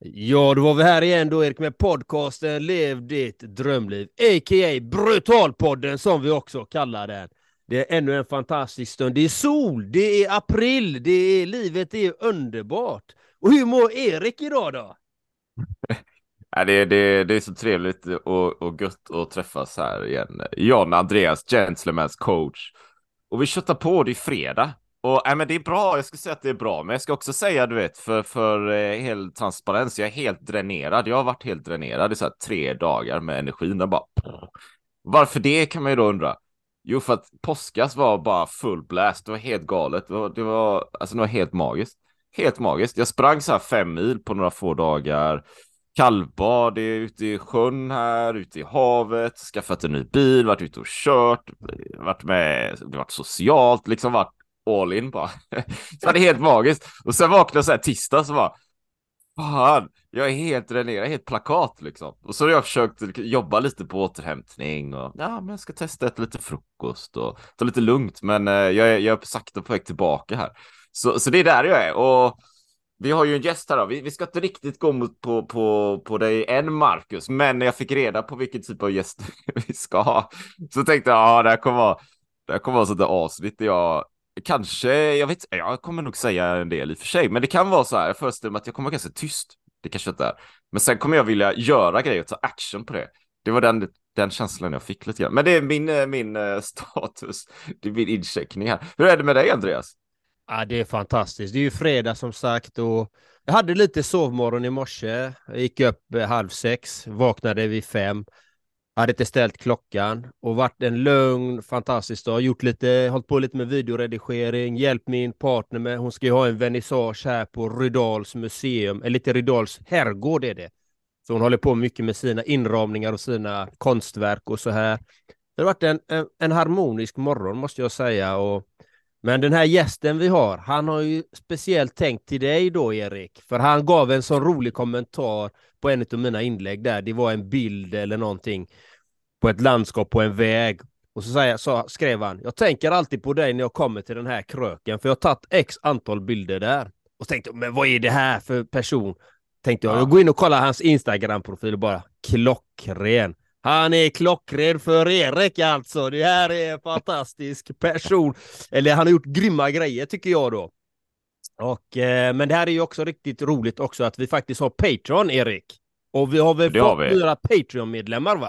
Ja, då var vi här igen då Erik med podcasten Lev ditt drömliv, a.k.a. Brutalpodden som vi också kallar den. Det är ännu en fantastisk stund. Det är sol, det är april, det är livet det är underbart. Och hur mår Erik idag då? Ja, det, det, det är så trevligt och, och gött att träffas här igen. John Andreas, Gentlemans coach. Och vi köttar på, det är fredag. Och ja, men det är bra, jag ska säga att det är bra, men jag ska också säga, du vet, för, för eh, hel transparens, jag är helt dränerad. Jag har varit helt dränerad i så här tre dagar med energin. bara... Varför det kan man ju då undra. Jo, för att påskas var bara full blast. Det var helt galet. Det var, det var, alltså, det var helt magiskt. Helt magiskt. Jag sprang så här fem mil på några få dagar. Kallbad är ute i sjön här, ute i havet, skaffat en ny bil, varit ute och kört, varit med, varit socialt, liksom varit all in bara. så det är helt magiskt. Och sen vaknade jag så här tisdag så bara, fan, jag är helt dränerad, helt plakat liksom. Och så har jag försökt jobba lite på återhämtning och ja, men jag ska testa äta lite frukost och ta lite lugnt. Men eh, jag, är, jag är sakta på väg tillbaka här. Så, så det är där jag är. Och vi har ju en gäst här då. Vi, vi ska inte riktigt gå mot på, på, på dig än, Marcus, men när jag fick reda på vilken typ av gäst vi ska ha så tänkte jag, ja, det här kommer vara, det här kommer vara sånt där avsnitt där jag kanske, jag vet jag kommer nog säga en del i och för sig, men det kan vara så här, jag föreställer mig att jag kommer vara ganska tyst. Det kanske inte är, men sen kommer jag vilja göra grejer och ta action på det. Det var den, den känslan jag fick lite grann. Men det är min, eh, min eh, status, det är min incheckning här. Hur är det med dig, Andreas? Ja, det är fantastiskt. Det är ju fredag som sagt och jag hade lite sovmorgon i morse. Jag gick upp eh, halv sex, vaknade vid fem. Hade inte ställt klockan och varit en lugn, fantastisk dag. Gjort lite, hållit på lite med videoredigering, hjälpt min partner med, hon ska ju ha en vernissage här på Rydals museum, eller lite Rydals herrgård är det. Så hon håller på mycket med sina inramningar och sina konstverk och så här. Det har varit en, en, en harmonisk morgon måste jag säga och men den här gästen vi har, han har ju speciellt tänkt till dig då Erik, för han gav en sån rolig kommentar på en av mina inlägg där. Det var en bild eller någonting på ett landskap på en väg. Och så, säger, så skrev han, jag tänker alltid på dig när jag kommer till den här kröken, för jag har tagit x antal bilder där. Och så tänkte men vad är det här för person? Tänkte jag, jag går in och kollar hans Instagram-profil och bara klockren. Han är klockren för Erik alltså. Det här är en fantastisk person. Eller han har gjort grymma grejer tycker jag då. Och, eh, men det här är ju också riktigt roligt också att vi faktiskt har Patreon, Erik. Och vi har väl fått några Patreon-medlemmar va?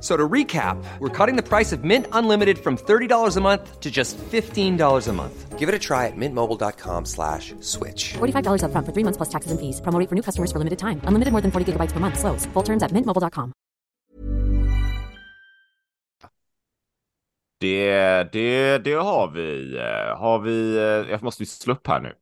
So to recap, we're cutting the price of Mint Unlimited from $30 a month to just $15 a month. Give it a try at mintmobile.com slash switch. $45 up front for three months plus taxes and fees. Promo for new customers for limited time. Unlimited more than 40 gigabytes per month. Slows. Full terms at mintmobile.com. Det, det, det har vi. Eh, har vi, eh, jag måste slå upp här nu.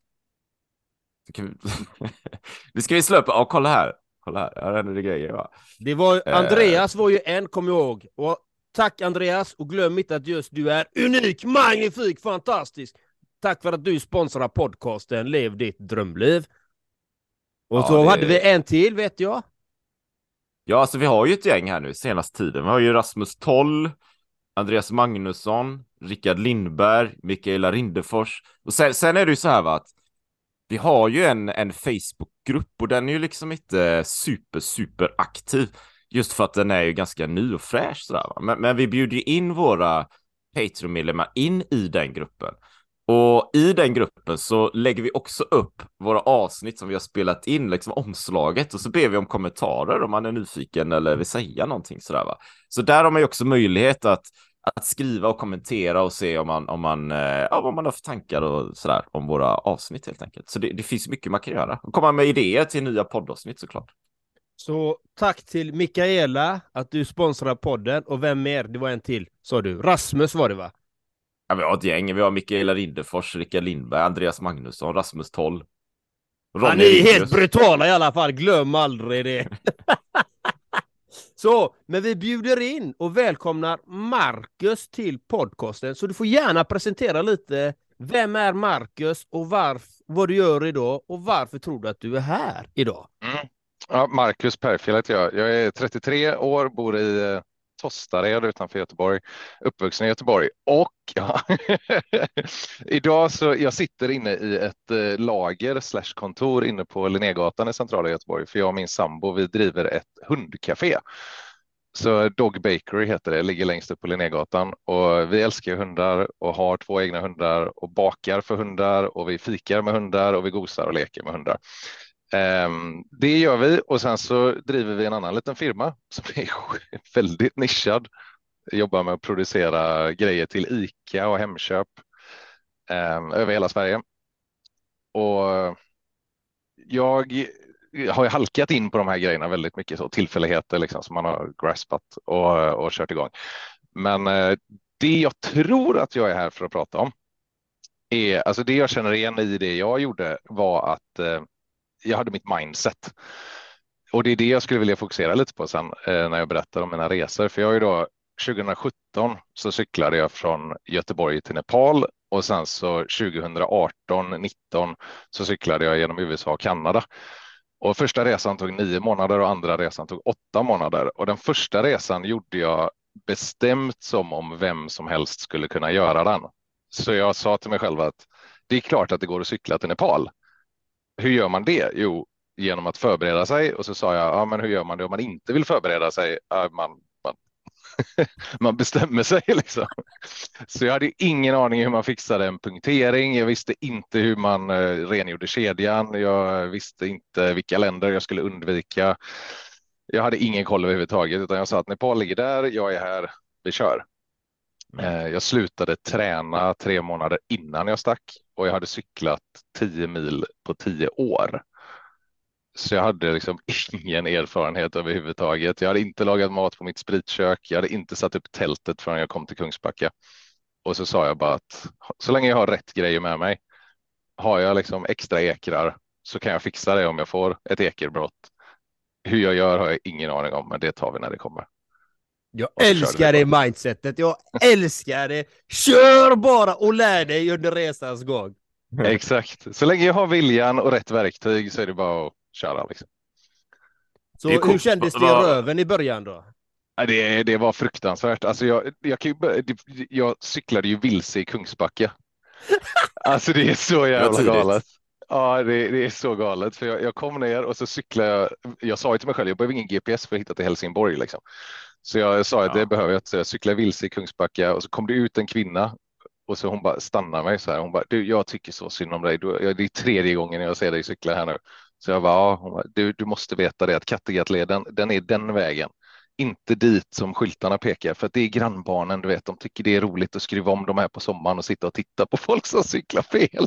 Nu ska vi slå upp, ja kolla här. Kolla här, här händer det grejer va. Det var, eh. Andreas var ju en, kom ihåg. Och tack Andreas, och glöm inte att just du är unik, magnifik, fantastisk. Tack för att du sponsrar podcasten Lev ditt drömliv. Och ja, så det... hade vi en till, vet jag. Ja, alltså vi har ju ett gäng här nu senaste tiden. Vi har ju Rasmus Toll, Andreas Magnusson, Rickard Lindberg, Mikaela Rindefors. Och sen, sen är det ju så här va, att vi har ju en, en Facebookgrupp och den är ju liksom inte super, super aktiv. Just för att den är ju ganska ny och fräsch sådär. Va? Men, men vi bjuder ju in våra Patreon-medlemmar in i den gruppen. Och i den gruppen så lägger vi också upp våra avsnitt som vi har spelat in, liksom omslaget och så ber vi om kommentarer om man är nyfiken eller vill säga någonting sådär va. Så där har man ju också möjlighet att, att skriva och kommentera och se om man, om man, eh, ja, vad man har för tankar och sådär om våra avsnitt helt enkelt. Så det, det finns mycket man kan göra och komma med idéer till nya poddavsnitt såklart. Så tack till Mikaela att du sponsrar podden och vem mer? Det var en till, sa du. Rasmus var det va? Ja, vi har ett gäng. Vi har Mikaela Rindefors, Rickard Lindberg, Andreas Magnusson, Rasmus Toll. Ja, ni är helt brutala i alla fall. Glöm aldrig det. Så, men vi bjuder in och välkomnar Marcus till podcasten. Så du får gärna presentera lite. Vem är Marcus och varf, vad du gör idag och varför tror du att du är här idag? Mm. Ja, Marcus Perfjäll heter jag. Jag är 33 år, bor i eh, Tostared utanför Göteborg, uppvuxen i Göteborg och ja, idag så jag sitter inne i ett eh, lager slash kontor inne på Linnégatan i centrala Göteborg för jag och min sambo vi driver ett hundcafé. Så Dog Bakery heter det, ligger längst upp på Linnégatan och vi älskar hundar och har två egna hundar och bakar för hundar och vi fikar med hundar och vi gosar och leker med hundar. Ehm, det gör vi och sen så driver vi en annan liten firma som är väldigt nischad. Jobbar med att producera grejer till ICA och Hemköp ehm, över hela Sverige. Och jag har halkat in på de här grejerna väldigt mycket, så tillfälligheter liksom som man har graspat och, och kört igång. Men eh, det jag tror att jag är här för att prata om är, alltså det jag känner igen i det jag gjorde var att eh, jag hade mitt mindset. Och det är det jag skulle vilja fokusera lite på sen eh, när jag berättar om mina resor. För jag har ju då 2017 så cyklade jag från Göteborg till Nepal och sen så 2018, 19 så cyklade jag genom USA och Kanada. Och första resan tog nio månader och andra resan tog åtta månader. Och den första resan gjorde jag bestämt som om vem som helst skulle kunna göra den. Så jag sa till mig själv att det är klart att det går att cykla till Nepal hur gör man det? Jo, genom att förbereda sig. Och så sa jag, ja, men hur gör man det om man inte vill förbereda sig? Ja, man, man, man bestämmer sig liksom. Så jag hade ingen aning hur man fixade en punktering. Jag visste inte hur man eh, rengjorde kedjan. Jag visste inte vilka länder jag skulle undvika. Jag hade ingen koll överhuvudtaget, utan jag sa att Nepal ligger där. Jag är här. Vi kör. Eh, jag slutade träna tre månader innan jag stack och jag hade cyklat tio mil på tio år. Så jag hade liksom ingen erfarenhet överhuvudtaget. Jag hade inte lagat mat på mitt spritkök. Jag hade inte satt upp tältet förrän jag kom till Kungsbacka. Och så sa jag bara att så länge jag har rätt grejer med mig, har jag liksom extra ekrar så kan jag fixa det om jag får ett ekerbrott. Hur jag gör har jag ingen aning om, men det tar vi när det kommer. Jag älskar det mindsetet. Jag älskar det. Kör bara och lär dig under resans gång. Exakt. Så länge jag har viljan och rätt verktyg så är det bara att köra. Liksom. Så hur kändes det i röven i början då? Det, det var fruktansvärt. Alltså jag, jag, jag cyklade ju vilse i Kungsbacka. Alltså det är så jävla galet. Ja, det, det, är så galet för jag, jag, kom ner och så cyklade jag. Jag sa ju till mig själv, jag behöver ingen GPS för att hitta till Helsingborg liksom. Så jag sa att det behöver jag inte. Jag cyklade vilse i Kungsbacka och så kom det ut en kvinna och så hon bara stannar mig så här. Hon bara, du, jag tycker så synd om dig. Du, det är tredje gången jag ser dig cykla här nu. Så jag bara, ja, hon bara, du, du måste veta det att Kattegattleden, den är den vägen. Inte dit som skyltarna pekar, för att det är grannbarnen, du vet, de tycker det är roligt att skruva om de här på sommaren och sitta och titta på folk som cyklar fel.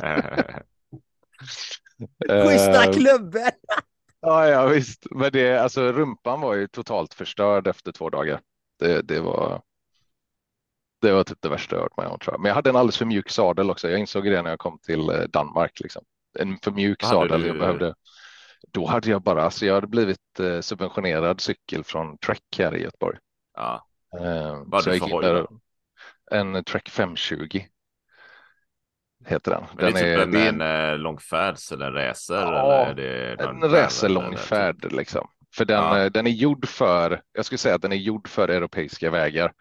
Schyssta eh, klubben! Ja, ja visst. Men det, alltså rumpan var ju totalt förstörd efter två dagar. Det, det var. Det var typ det värsta jag hört med om tror jag. Men jag hade en alldeles för mjuk sadel också. Jag insåg det när jag kom till eh, Danmark liksom. En för mjuk sadel. Du... Jag behövde. Då hade jag bara, alltså jag hade blivit eh, subventionerad cykel från Trek här i Göteborg. Ja. Eh, Vad så jag där, En Trek 520 heter den. Den det är typ är, en, en eh, långfärds eller en racer? Ja, eller är det en racerlångfärd liksom. För den, ja. Eh, den är gjord för, jag skulle säga att den är gjord för europeiska vägar,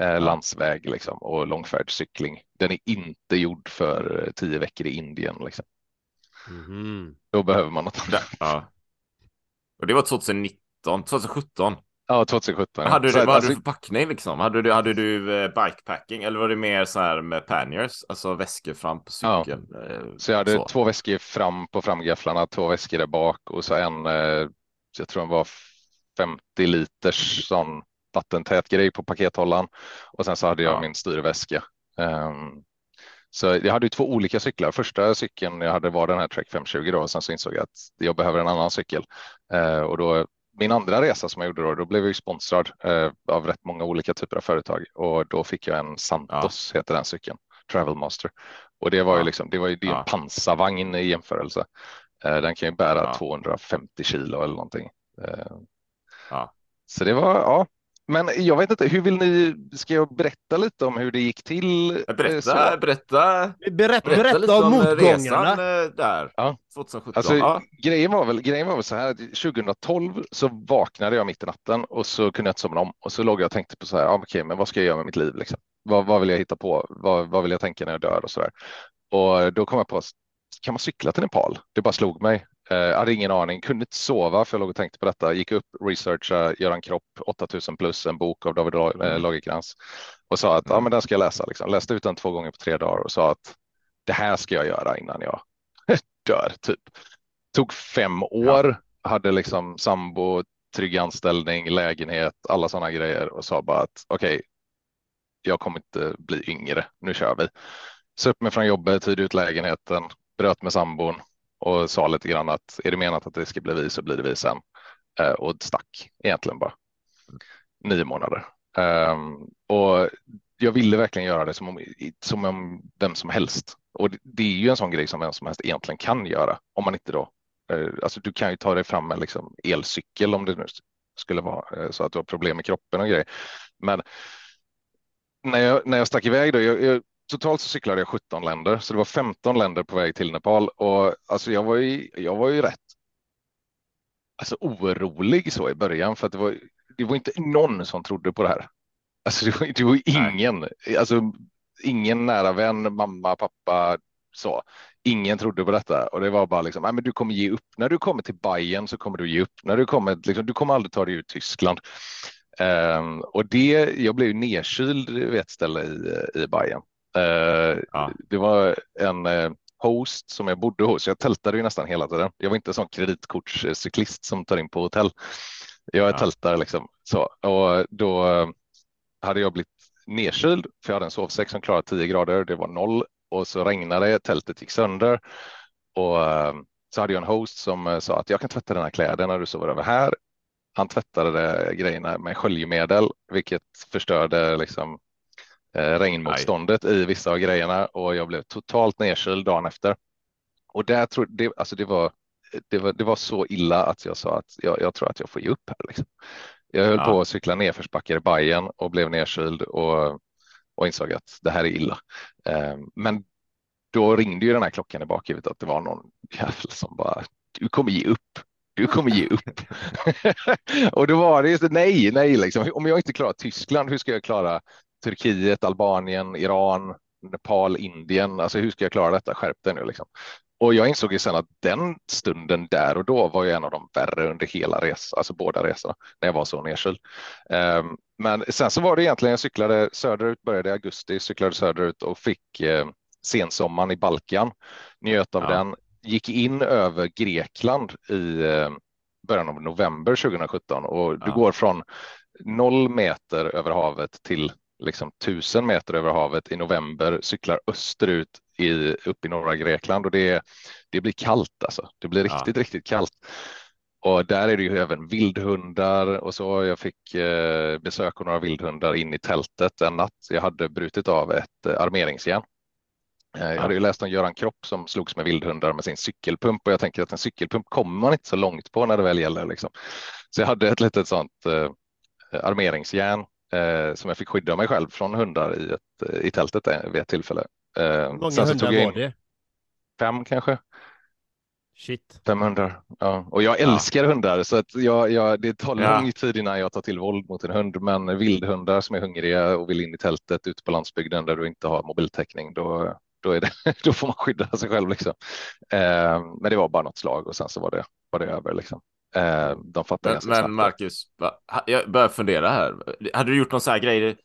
eh, landsväg liksom och långfärdscykling. Den är inte gjord för eh, tio veckor i Indien liksom. Mm. Då behöver man något annat. Ja. Och det var 2019, 2017. Ja, 2017. Hade du, Så vad hade alltså, du för packning liksom? Hade du, hade du eh, bikepacking eller var det mer så här med panniers? Alltså väskor fram på Ja. cykeln? eh, Så jag hade så. två väskor fram på framgafflarna, två väskor där bak och så en, eh, jag tror den var 50 liters sån vattentät grej på pakethållaren. Och sen så hade jag Ja. min styrväska. Ehm, så jag hade ju två olika cyklar. Första cykeln jag hade var den här Trek 520 då och sen så insåg jag att jag behöver en annan cykel. Eh, och då min andra resa som jag gjorde då, då blev jag ju sponsrad eh, av rätt många olika typer av företag och då fick jag en Santos heter den cykeln, Travel Master. Och det var ju Ja. liksom, det var ju det är en Ja. pansarvagn i jämförelse. Eh, den kan ju bära Ja. 250 kilo eller någonting. Eh, Ja. så det var, ja. Men jag vet inte, hur vill ni, ska jag berätta lite om hur det gick till? eh, Berätta, så? berätta, Berätta, berätta, berätta lite om om motgångarna. resan eh, där. Ja. 2017. Alltså, ja. grejen, var väl, grejen var väl så här att 2012 så vaknade jag mitt i natten och så kunde jag inte somna om och så låg jag och tänkte på så här, ja, okej, men vad ska jag göra med mitt liv? Liksom? Vad, vad vill jag hitta på? Vad, vad vill jag tänka när jag dör och så där? Och då kom jag på, kan man cykla till Nepal? Det bara slog mig. Eh, Jag hade ingen aning, kunde inte sova för jag låg och tänkte på detta. Gick upp, researcha, göra en kropp, 8000 plus, en bok av David eh, Lagercrantz och sa att ja, men den ska jag läsa. Liksom. Läste ut den två gånger på tre dagar och sa att det här ska jag göra innan jag dör. Typ. Tog fem år, hade liksom sambo, trygg anställning, lägenhet, alla sådana grejer och sa bara att okej, jag kommer inte bli yngre, nu kör vi. Så upp mig från jobbet, hyrde ut lägenheten, bröt med sambon och sa lite grann att är det menat att det ska bli vi så blir det vi sen. Eh, och stack egentligen bara. Nio månader. Ehm, och jag ville verkligen göra det som om, som om vem som helst. Och det, är ju en sån grej som vem som helst egentligen kan göra. Om man inte då, eh, alltså du kan ju ta dig fram med liksom elcykel om det nu skulle vara eh, så att du har problem med kroppen och grejer. Men när jag, när jag stack iväg då, jag, jag, totalt så cyklade jag 17 länder, så det var 15 länder på väg till Nepal och alltså jag var ju, jag var ju rätt alltså orolig så i början för att det var, det var inte någon som trodde på det här. Alltså det var, det var ingen, alltså ingen nära vän, mamma, pappa, så. Ingen trodde på detta och det var bara liksom, nej men du kommer ge upp. När du kommer till Bayern så kommer du ge upp. När du kommer, liksom, du kommer aldrig ta dig ut Tyskland. Ehm, och det, jag blev ju nedkyld vid ett ställe i, i Bayern. Eh, Ja. Det var en eh, host som jag bodde hos. Jag tältade ju nästan hela tiden. Jag var inte en sån kreditkortscyklist som tar in på hotell. Jag är Ja. tältare liksom. Så, och då eh, hade jag blivit nedkyld för jag hade en sovsäck som klarade 10 grader. Det var noll och så regnade det, tältet gick sönder och så hade jag en host som sa att jag kan tvätta dina kläder när du sover över här. Han tvättade grejerna med sköljmedel, vilket förstörde liksom eh, regnmotståndet i vissa av grejerna och jag blev totalt nedkyld dagen efter. Och där tror det, alltså det var, det var, det var så illa att jag sa att jag, jag tror att jag får ge upp här. Liksom. Jag höll Ja. på att cykla nedförsbackar i Bajen och blev nedkyld och, och insåg att det här är illa. Eh, men då ringde ju den här klockan i bakhuvudet att det var någon jävel som bara, du kommer ge upp. Du kommer ge upp. och då var det just nej, nej, liksom. Om jag inte klarar Tyskland, hur ska jag klara Turkiet, Albanien, Iran, Nepal, Indien? Alltså hur ska jag klara detta? Skärp dig nu liksom. Och jag insåg ju sen att den stunden där och då var ju en av de värre under hela resan, alltså båda resorna, när jag var så nedkyld. Um, men sen så var det egentligen, jag cyklade söderut, började i augusti, cyklade söderut och fick eh, sensommaren i Balkan, njöt av Ja. den, gick in över Grekland i eh, början av november 2017 och du Ja. går från noll meter över havet till liksom tusen meter över havet i november, cyklar österut i, upp i norra Grekland och det, det blir kallt alltså. Det blir Ja. riktigt, riktigt kallt. Och där är det ju även vildhundar och så. Jag fick eh, besök av några vildhundar in i tältet en natt. Jag hade brutit av ett eh, armeringsjärn. Eh, Jag hade ju läst om Göran Kropp som slogs med vildhundar med sin cykelpump och jag tänker att en cykelpump kommer man inte så långt på när det väl gäller. Liksom. Så jag hade ett litet sånt eh, armeringsjärn eh, som jag fick skydda mig själv från hundar i, ett, i tältet vid ett tillfälle. Eh, många sen hundar var det? Fem kanske. Shit. 500. Ja. Och jag älskar hundar så att jag, jag, det tar Ja. lång tid innan jag tar till våld mot en hund. Men vildhundar som är hungriga och vill in i tältet ute på landsbygden där du inte har mobiltäckning, då, då, är det, då får man skydda sig själv. Liksom. Eh, men det var bara något slag och sen så var det, var det över. Liksom. Eh, de fattar Men, ganska men snabbt. Marcus, va- ha- jag börjar fundera här. Hade du gjort någon sån här grej?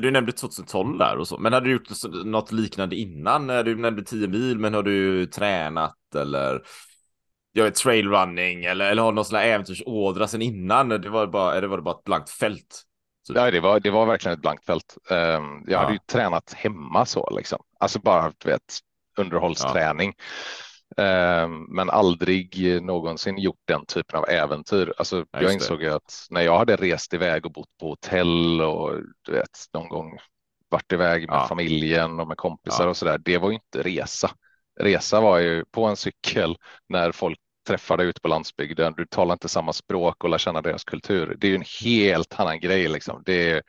Du nämnde 2012 där och så, men hade du gjort något liknande innan? Du nämnde 10 mil, men har du tränat eller jag vet trailrunning eller, eller har någon sån här äventyrsådra sen innan? Det var bara, eller var det bara ett blankt fält? Typ. Ja, det var, det var verkligen ett blankt fält. Eh, jag Ja. hade ju tränat hemma så liksom. Alltså bara, du vet, underhållsträning. Eh, men aldrig någonsin gjort den typen av äventyr. Alltså, Ja, jag det. insåg ju att när jag hade rest iväg och bott på hotell och du vet, någon gång varit iväg med Ja. familjen och med kompisar Ja. och så där. Det var ju inte resa. Resa var ju på en cykel när folk träffade ut på landsbygden. Du talar inte samma språk och lär känna deras kultur. Det är ju en helt annan grej liksom. Det är,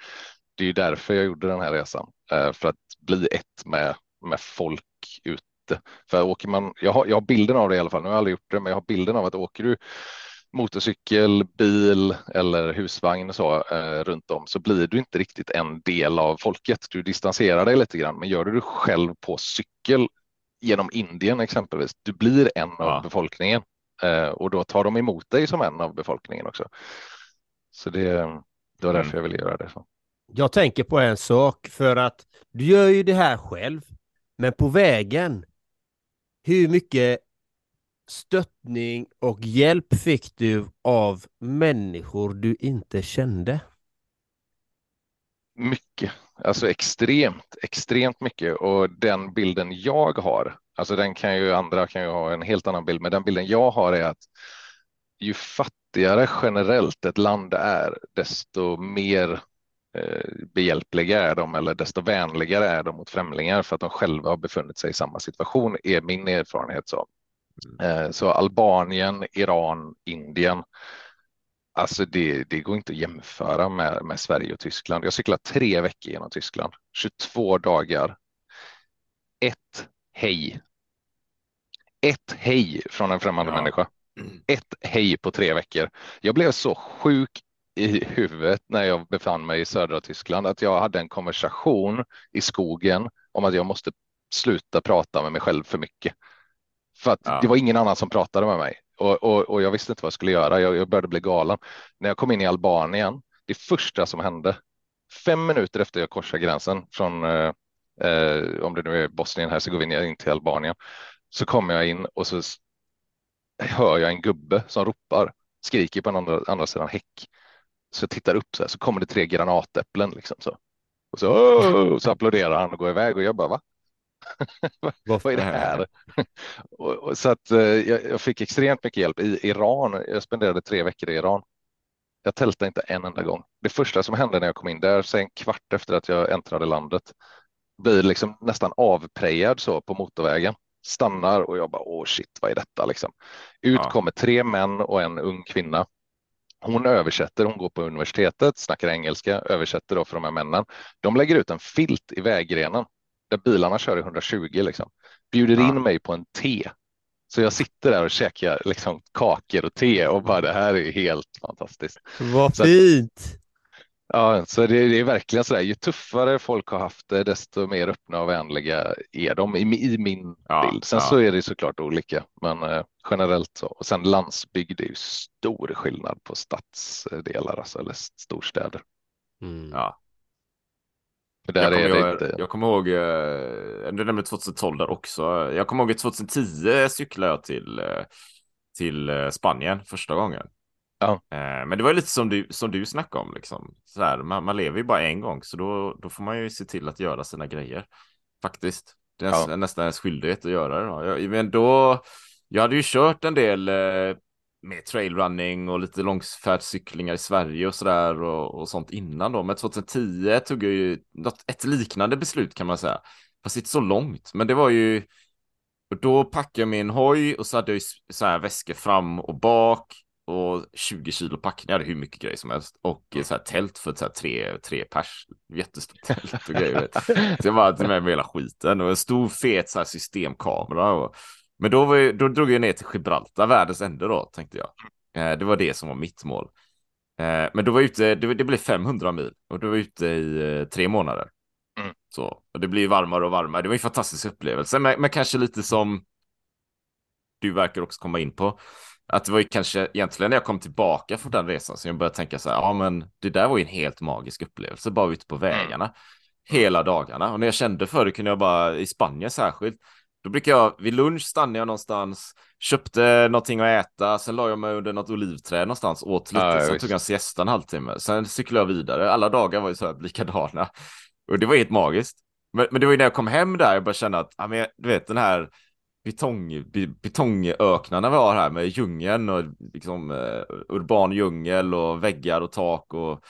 det är ju därför jag gjorde den här resan. Eh, för att bli ett med, med folk ute. För åker man, jag har, jag har bilden av det i alla fall, nu har jag aldrig gjort det, men jag har bilden av att åker du motorcykel, bil eller husvagn och så eh, runt om så blir du inte riktigt en del av folket. Du distanserar dig lite grann, men gör du det själv på cykel genom Indien exempelvis, du blir en Ja. av befolkningen eh, och då tar de emot dig som en av befolkningen också. Så det, det var därför Mm. jag ville göra det. Så. Jag tänker på en sak för att du gör ju det här själv. Men på vägen, hur mycket stöttning och hjälp fick du av människor du inte kände? Mycket, alltså extremt, extremt mycket. Och den bilden jag har, alltså den kan ju andra kan ju ha en helt annan bild, men den bilden jag har är att ju fattigare generellt ett land är, desto mer behjälpliga är de eller desto vänligare är de mot främlingar för att de själva har befunnit sig i samma situation, är min erfarenhet. Så, eh, så Albanien, Iran, Indien, Alltså det, det går inte att jämföra med, med Sverige och Tyskland. Jag cyklar tre veckor genom Tyskland, 22 dagar. Ett hej. Ett hej från en främmande Ja. människa. Ett hej på tre veckor. Jag blev så sjuk i huvudet när jag befann mig i södra Tyskland att jag hade en konversation i skogen om att jag måste sluta prata med mig själv för mycket. För att Ja. det var ingen annan som pratade med mig och, och, och jag visste inte vad jag skulle göra. Jag, jag började bli galen. När jag kom in i Albanien, det första som hände, fem minuter efter jag korsade gränsen från, eh, eh, om det nu är Bosnien-Hercegovina in till Albanien, så kommer jag in och så hör jag en gubbe som ropar, skriker på den andra, andra sidan häck. Så jag tittar upp så här, så kommer det tre granatäpplen liksom så. Och så, "Åh!" så applåderar han och går iväg och jag bara, va? Vad är det här? och, och, så att eh, jag, jag fick extremt mycket hjälp i Iran. Jag spenderade tre veckor i Iran. Jag tältade inte en enda gång. Det första som hände när jag kom in där, sen kvart efter att jag äntrade landet, blir liksom nästan avprejad så på motorvägen. Stannar och jag bara, åh shit, vad är detta liksom? Ut Ja. kommer tre män och en ung kvinna. Hon översätter, hon går på universitetet, snackar engelska, översätter då för de här männen. De lägger ut en filt i vägrenen där bilarna kör i 120 liksom. Bjuder Ja. in mig på en te. Så jag sitter där och käkar liksom kakor och te och bara det här är helt fantastiskt. Vad Så att- fint! Ja, så det, det är verkligen så där. Ju tuffare folk har haft det, desto mer öppna och vänliga är de i, i min Ja, bild. Sen ja. så är det såklart olika, men eh, generellt så. Och sen landsbygd är ju stor skillnad på stadsdelar, alltså, eller storstäder. Mm. Ja. För där jag, är kommer, det jag, inte. jag kommer ihåg, du nämnde 2012 där också. Jag kommer ihåg att 2010 cyklade jag till, eh, till eh, Spanien första gången. Ja. Eh, Men det var lite som du, som du snackade om, liksom. Så här, man, man lever ju bara en gång, så då, då får man ju se till att göra sina grejer. Faktiskt. Det är Ja. nästan, ens skyldighet att göra det. Då. Jag, men då, jag hade ju kört en del eh, med trailrunning och lite långfärdscyklingar i Sverige och sådär och, och sånt innan då. Men 2010 tog jag ju något, ett liknande beslut kan man säga. Fast inte så långt, men det var ju och då packade jag min hoj och så hade jag ju så här väskor fram och bak och 20 kilo packning. Jag hade hur mycket grejer som helst och så här tält för så här tre, tre pers. Jättestort tält och grejer. Så jag bara hade med mig hela skiten och en stor fet så här systemkamera. Och... Men då, var ju, då drog jag ner till Gibraltar, världens ände då, tänkte jag. Eh, det var det som var mitt mål. Eh, men då var jag ute, det, det blev 500 mil och då var jag ute i eh, tre månader. Mm. Så, och det blir varmare och varmare. Det var en fantastisk upplevelse, men, men kanske lite som du verkar också komma in på. Att det var ju kanske egentligen när jag kom tillbaka från den resan som jag började tänka så här, ja men det där var ju en helt magisk upplevelse, bara ute på Mm. vägarna hela dagarna. Och när jag kände för det kunde jag bara, i Spanien särskilt, då brukar jag, vid lunch stannade jag någonstans, köpte någonting att äta, sen la jag mig under något olivträd någonstans, åt lite, Ja, sen tog jag en siesta en halvtimme, sen cyklade jag vidare. Alla dagar var ju så här likadana. Och det var helt magiskt. Men, men det var ju när jag kom hem där jag började känna att, ja, men, du vet den här betong, be- betongöknarna vi har här med djungeln och liksom eh, urban djungel och väggar och tak och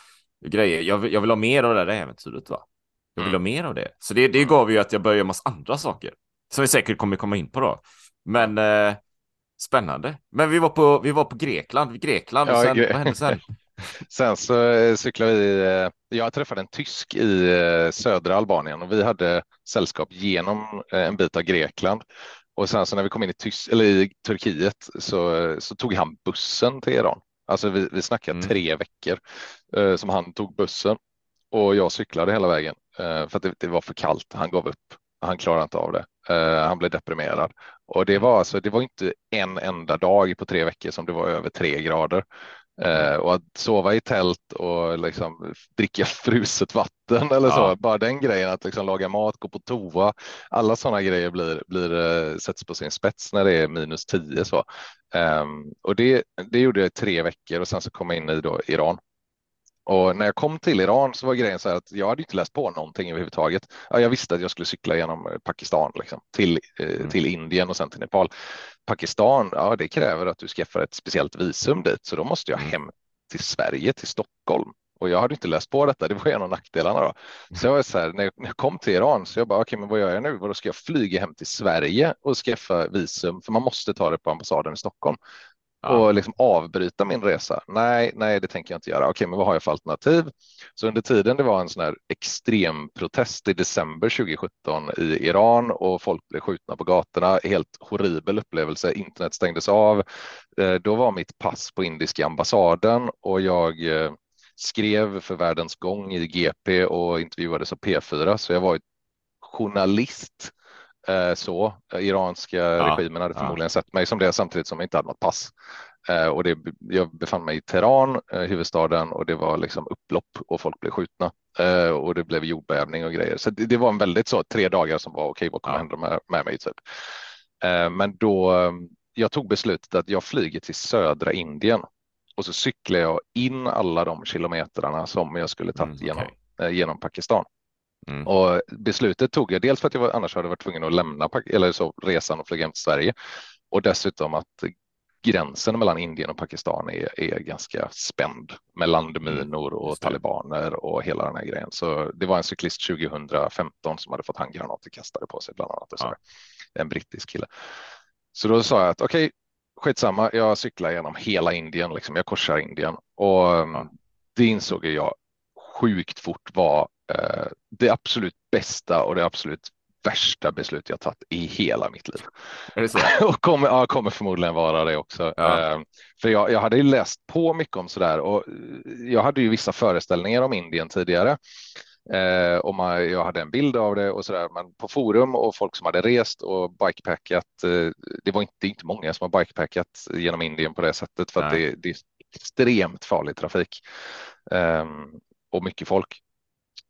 grejer. Jag, jag vill ha mer av det där äventyret va. Jag vill Mm. ha mer av det. Så det, det gav ju att jag började göra massa andra saker. Som vi säkert kommer komma in på då. Men eh, spännande. Men vi var på, vi var på Grekland, Grekland och Ja, sen, Gre- vad hände sen? Sen så eh, cyklade vi. eh, Jag träffade en tysk i eh, södra Albanien och vi hade sällskap genom en bit av Grekland. Och sen så när vi kom in i, Tys eller i Turkiet så, så tog han bussen till Iran. Alltså vi, vi snackade Mm. tre veckor eh, som han tog bussen och jag cyklade hela vägen eh, för att det, det var för kallt. Han gav upp. Han klarade inte av det. Eh, han blev deprimerad och det var alltså. Det var inte en enda dag på tre veckor som det var över tre grader. Eh, och att sova i tält och liksom dricka fruset vatten eller så. Ja. Bara den grejen att liksom laga mat, gå på toa. Alla sådana grejer blir, blir, sätts på sin spets när det är minus 10 så. Um, och det, det gjorde jag i tre veckor och sen så kom jag in i då Iran. Och när jag kom till Iran så var grejen så här att jag hade inte läst på någonting överhuvudtaget. Ja, jag visste att jag skulle cykla genom Pakistan liksom, till, mm. till Indien och sen till Nepal. Pakistan, ja det kräver att du skaffar ett speciellt visum dit, så då måste jag hem till Sverige, till Stockholm. Och jag hade inte läst på detta, det var en av nackdelarna då. Så jag var så här, när jag, när jag kom till Iran så jag bara, okej, men vad gör jag nu? Då ska jag flyga hem till Sverige och skaffa visum? För man måste ta det på ambassaden i Stockholm Ja. och liksom avbryta min resa. Nej, nej, det tänker jag inte göra. Okej, men vad har jag för alternativ? Så under tiden det var en sån här extrem protest i december 2017 i Iran och folk blev skjutna på gatorna. Helt horribel upplevelse. Internet stängdes av. Eh, Då var mitt pass på indiska ambassaden och jag eh, skrev för Världens gång i GP och intervjuades av P4. Så jag var journalist eh, så. Iranska Ja, regimen hade ja. förmodligen sett mig som det samtidigt som jag inte hade något pass. Eh, och det, jag befann mig i Teheran, eh, huvudstaden, och det var liksom upplopp och folk blev skjutna. Eh, och det blev jordbävning och grejer. Så det, det var en väldigt så, tre dagar som var okej, vad kommer Ja. hända med, med mig? Typ. Eh, men då, eh, jag tog beslutet att jag flyger till södra Indien och så cyklar jag in alla de kilometrarna som jag skulle tagit Mm, genom, eh, genom Pakistan. Mm. Och beslutet tog jag dels för att jag var, annars hade varit tvungen att lämna eller så, resan och flyga hem till Sverige och dessutom att gränsen mellan Indien och Pakistan är, är ganska spänd med landminor och Mm, det. talibaner och hela den här grejen. Så det var en cyklist 2015 som hade fått handgranater kastade på sig bland annat. Och så Ja. En brittisk kille. Så då sa jag att okej, skitsamma, jag cyklar genom hela Indien, liksom. jag korsar Indien och Ja. det insåg jag sjukt fort var eh, det absolut bästa och det absolut värsta beslut jag tagit i hela mitt liv. Och kommer, ja, kommer förmodligen vara det också. Ja. Eh, för jag, jag hade ju läst på mycket om sådär och jag hade ju vissa föreställningar om Indien tidigare. Eh, och man, jag hade en bild av det och sådär, men på forum och folk som hade rest och bikepackat. Eh, det var inte, inte många som har bikepackat genom Indien på det sättet för att det, det är extremt farlig trafik eh, och mycket folk.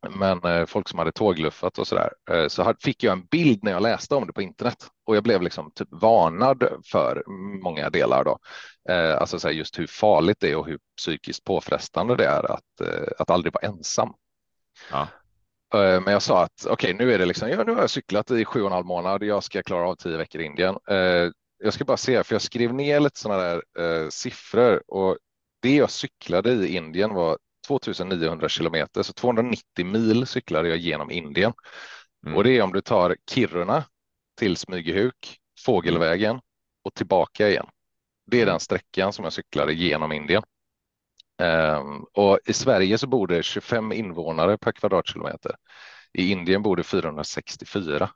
Men eh, folk som hade tågluffat och sådär, eh, så hade, fick jag en bild när jag läste om det på internet och jag blev liksom typ varnad för många delar då. Eh, alltså så just hur farligt det är och hur psykiskt påfrestande det är att, att aldrig vara ensam. Ja. Eh, Men jag sa att okej, nu är det liksom, ja, nu har jag cyklat i sju och en halv månad. Jag ska klara av tio veckor i Indien. Eh, Jag ska bara se, för jag skrev ner lite sådana där eh, siffror och det jag cyklade i Indien var 2900 kilometer, så 290 mil cyklade jag genom Indien. Mm. Och det är om du tar Kiruna till Smygehuk, Fågelvägen och tillbaka igen. Det är den sträckan som jag cyklade genom Indien. Ehm, och i Sverige så bor det 25 invånare per kvadratkilometer. I Indien bor det 464.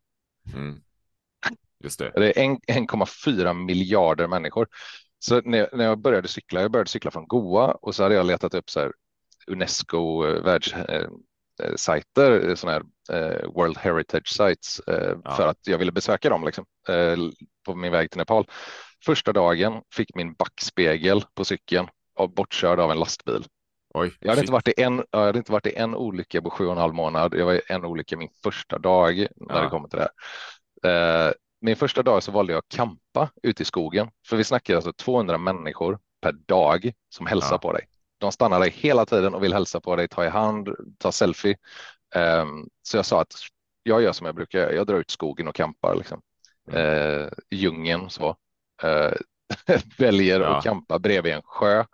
Mm. Just det. Det är en- 1,4 miljarder människor. Så när jag, började cykla, jag började cykla från Goa och så hade jag letat upp så här Unesco eh, världssajter, sådana här eh, World Heritage Sites, eh, Ja. för att jag ville besöka dem liksom, eh, på min väg till Nepal. Första dagen fick min backspegel på cykeln bortkörd av en lastbil. Oj, Jag hade, shit. inte varit i en, jag hade inte varit i en olycka på sju och en halv månad. Jag var i en olycka min första dag när Ja. det kommer till det här. Eh, min första dag så valde jag att campa ute i skogen. För vi snackar alltså 200 människor per dag som hälsar Ja. på dig. De stannar dig hela tiden och vill hälsa på dig, ta i hand, ta selfie. Ehm, så jag sa att jag gör som jag brukar göra. Jag drar ut skogen och campar liksom. Eh, i djungeln så. Eh, väljer Ja. att campa bredvid en sjö.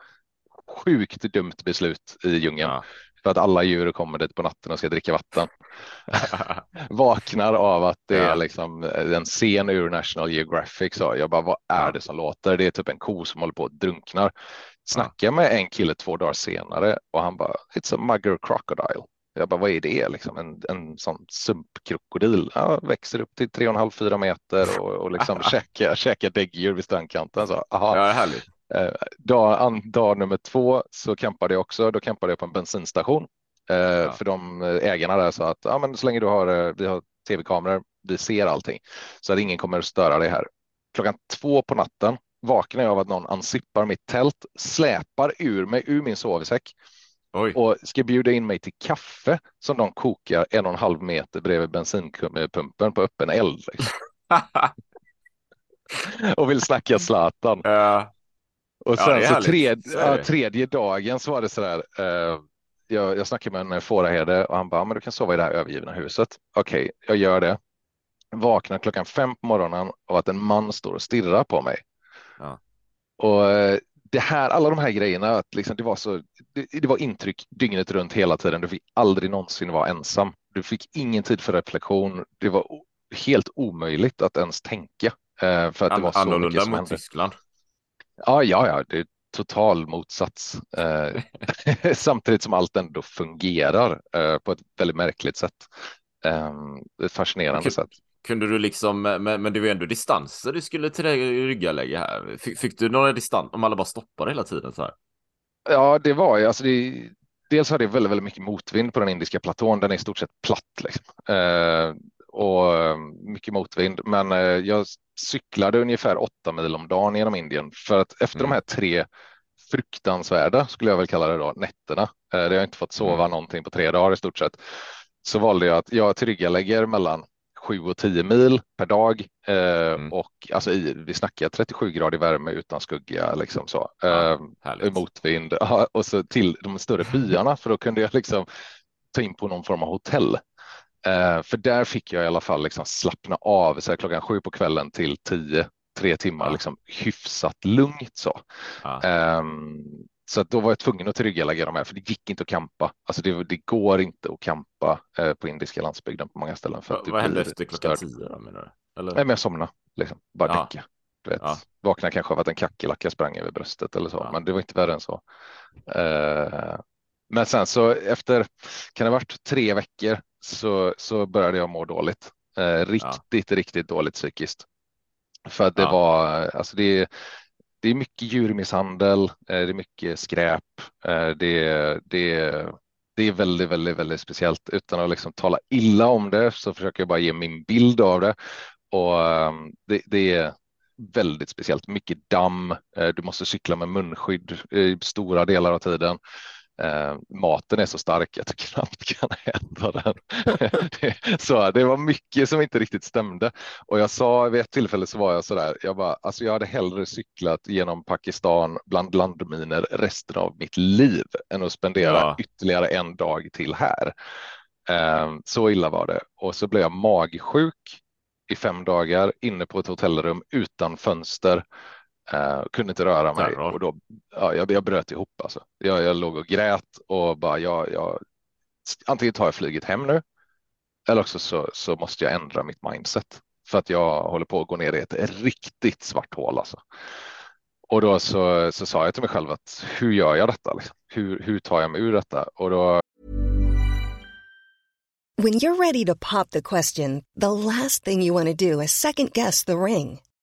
Sjukt dumt beslut i djungeln. Ja. För att alla djur kommer dit på natten och ska dricka vatten. Vaknar av att det är liksom en scen ur National Geographic. Så jag bara, vad är det som låter? Det är typ en ko som håller på att drunknar. Snackar med en kille två dagar senare och han bara, it's a mugger crocodile. Jag bara, vad är det? Liksom en, en sån sumpkrokodil. Ja, växer upp till 3,5-4 meter och, och liksom käkar, käkar däggdjur vid strandkanten. Så, aha. Ja, härligt. Eh, dag, an, dag nummer två så campade jag också. Då campade jag på en bensinstation. Eh, För de eh, ägarna där sa att ja, men så länge du har, eh, vi har tv-kameror, vi ser allting så att ingen kommer att störa dig här. Klockan två på natten vaknar jag av att någon ansippar mitt tält, släpar ur mig ur min sovsäck Oj. och ska bjuda in mig till kaffe som de kokar en och en halv meter bredvid bensinpumpen på öppen eld. Och vill snacka Zlatan. Ja. Och Ja, sen är så tredje, ja, tredje dagen så var det så där. Eh, jag, jag snackade med en fåraherde och han bara, men du kan sova i det här övergivna huset. Okej, jag gör det. Vaknar klockan fem på morgonen av att en man står och stirrar på mig. Ja. Och eh, det här, alla de här grejerna, att liksom det var så, det, det var intryck dygnet runt hela tiden. Du fick aldrig någonsin vara ensam. Du fick ingen tid för reflektion. Det var helt omöjligt att ens tänka. eh, För att det var så Annorlunda mot. Tyskland. Ja, ja, ja, det är total motsats. Eh, samtidigt som allt ändå fungerar eh, på ett väldigt märkligt sätt. Eh, ett fascinerande Okej. sätt. Kunde du liksom, men, men det var ändå distanser du skulle till ryggalägga här. Fick, fick du några distans, om alla bara stoppade hela tiden så här? Ja, det var ju, alltså det, dels har det väldigt, väldigt mycket motvind på den indiska platån. Den är i stort sett platt liksom. Eh, och eh, mycket motvind. Men eh, jag cyklade ungefär åtta mil om dagen genom Indien för att efter Mm. de här tre fruktansvärda, skulle jag väl kalla det då, nätterna, eh, där jag inte fått sova Mm. någonting på tre dagar i stort sett, så valde jag att jag tillryggalägger mellan 7 och 10 mil per dag eh, Mm. och alltså i, vi snackar 37 grader värme utan skugga liksom så. Ja, Eh, Härligt. motvind ja, och så till de större byarna för då kunde jag liksom ta in på någon form av hotell. Eh, för där fick jag i alla fall liksom slappna av så här, klockan sju på kvällen till tio, tre timmar Ja. liksom hyfsat lugnt så. Ja. Ehm, så då var jag tvungen att tillryggalägga de här för det gick inte att campa. Alltså det, det går inte att campa eh, på indiska landsbygden på många ställen. För att Vad, hände efter klockan störd. tio då menar du? Eller? Nej, men jag somnade liksom, bara Ja. däcka. Du vet. Ja. Vaknade kanske av att en kackerlacka sprang över bröstet eller så, Ja. men det var inte värre än så. Eh, men sen så efter, kan det ha varit tre veckor, så, så började jag må dåligt. Eh, riktigt, riktigt dåligt psykiskt. För att det Ja. var, alltså det, det är mycket djurmisshandel, eh, det är mycket skräp, eh, det, det, det är väldigt, väldigt, väldigt speciellt. Utan att liksom tala illa om det så försöker jag bara ge min bild av det. Och ehm, det, det är väldigt speciellt. Mycket damm. Eh, Du måste cykla med munskydd i stora delar av tiden. Eh, maten är så stark att du knappt kan äta den. så det var mycket som inte riktigt stämde. Och jag sa vid ett tillfälle så var jag så där. Jag bara, alltså jag hade hellre cyklat genom Pakistan bland landminer resten av mitt liv än att spendera Ja. ytterligare en dag till här. Eh, så illa var det. Och så blev jag magsjuk i fem dagar inne på ett hotellrum utan fönster. Eh, kunde inte röra mig Terror. och då, ja, jag, jag bröt ihop alltså. Jag, jag låg och grät och bara, jag, jag, antingen tar jag flyget hem nu eller också så, så måste jag ändra mitt mindset för att jag håller på att gå ner i ett riktigt svart hål alltså. Och då så, så sa jag till mig själv att hur gör jag detta? Liksom? Hur, hur tar jag mig ur detta? Och då When you're ready to pop the question, the last thing you want to do is second guess the ring.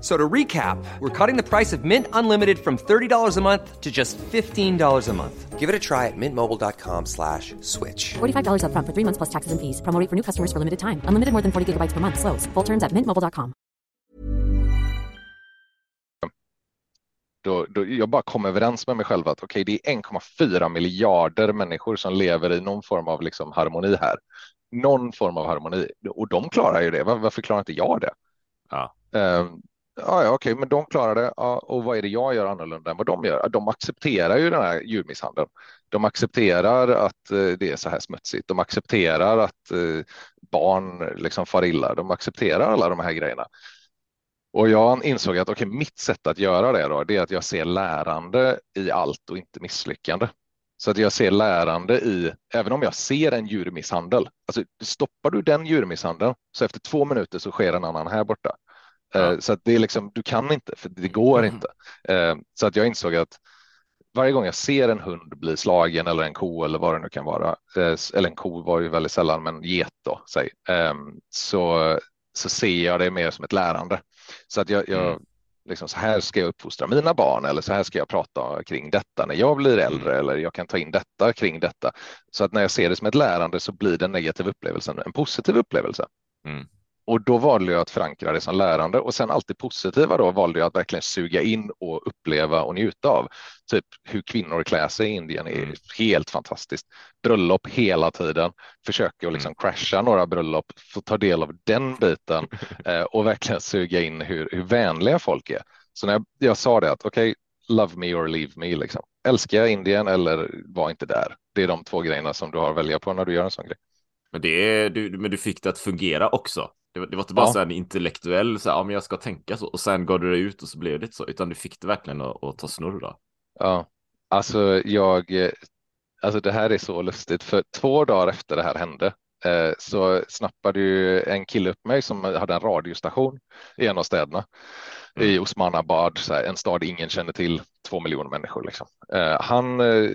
So to recap, we're cutting the price of Mint Unlimited from $30 a month to just $15 a month. Give it a try at mintmobile.com slash switch. $45 upfront for three months plus taxes and fees. Promo rate for new customers for limited time. Unlimited more than 40 gigabytes per month. Slows. Full terms at mintmobile.com. Då, då jag bara kom överens med mig själv att okej, det är 1,4 miljarder människor som lever i någon form av liksom harmoni här. Någon form av harmoni och de klarar ju det. Var, varför klarar inte jag det? Ja. Ehm, ja, ja, okej, men de klarar det. Ja, och vad är det jag gör annorlunda än vad de gör? De accepterar ju den här djurmisshandeln. De accepterar att eh, det är så här smutsigt. De accepterar att eh, barn liksom far illa. De accepterar alla de här grejerna. Och jag insåg att okej, mitt sätt att göra det då, det är att jag ser lärande i allt och inte misslyckande. Så att jag ser lärande i, även om jag ser en djurmisshandel, alltså stoppar du den djurmisshandeln så efter två minuter så sker en annan här borta. Eh, Så att det är liksom, du kan inte, för det går inte. Eh, Så att jag insåg att varje gång jag ser en hund bli slagen eller en ko eller vad det nu kan vara, eh, eller en ko var ju väldigt sällan, men get då, säg, eh, så, så ser jag det mer som ett lärande. Så att jag, jag Mm. liksom, så här ska jag uppfostra mina barn eller så här ska jag prata kring detta när jag blir äldre eller jag kan ta in detta kring detta. Så att när jag ser det som ett lärande så blir den negativa upplevelsen en positiv upplevelse. Mm. Och då valde jag att förankra det som lärande och sen allt det positiva då valde jag att verkligen suga in och uppleva och njuta av. Typ hur kvinnor klär sig i Indien är Mm. helt fantastiskt. Bröllop hela tiden, försöker att liksom crasha några bröllop, få ta del av den biten eh, och verkligen suga in hur, hur vänliga folk är. Så när jag, jag sa det att okej, love me or leave me liksom. Älskar jag Indien eller var inte där. Det är de två grejerna som du har att välja på när du gör en sån grej. Men, det är, du, men du fick det att fungera också. Det var, det var inte bara Ja. så en intellektuell, så här, ja men jag ska tänka så, och sen gav du det ut och så blev det inte så, utan du fick det verkligen att, att ta snurr då. Ja, alltså jag, eh, alltså det här är så lustigt. För två dagar efter det här hände eh, så snappade ju en kille upp mig som hade en radiostation i en av städerna. I Osmanabad, så här, en stad ingen känner till, två miljoner människor liksom. Eh, han eh,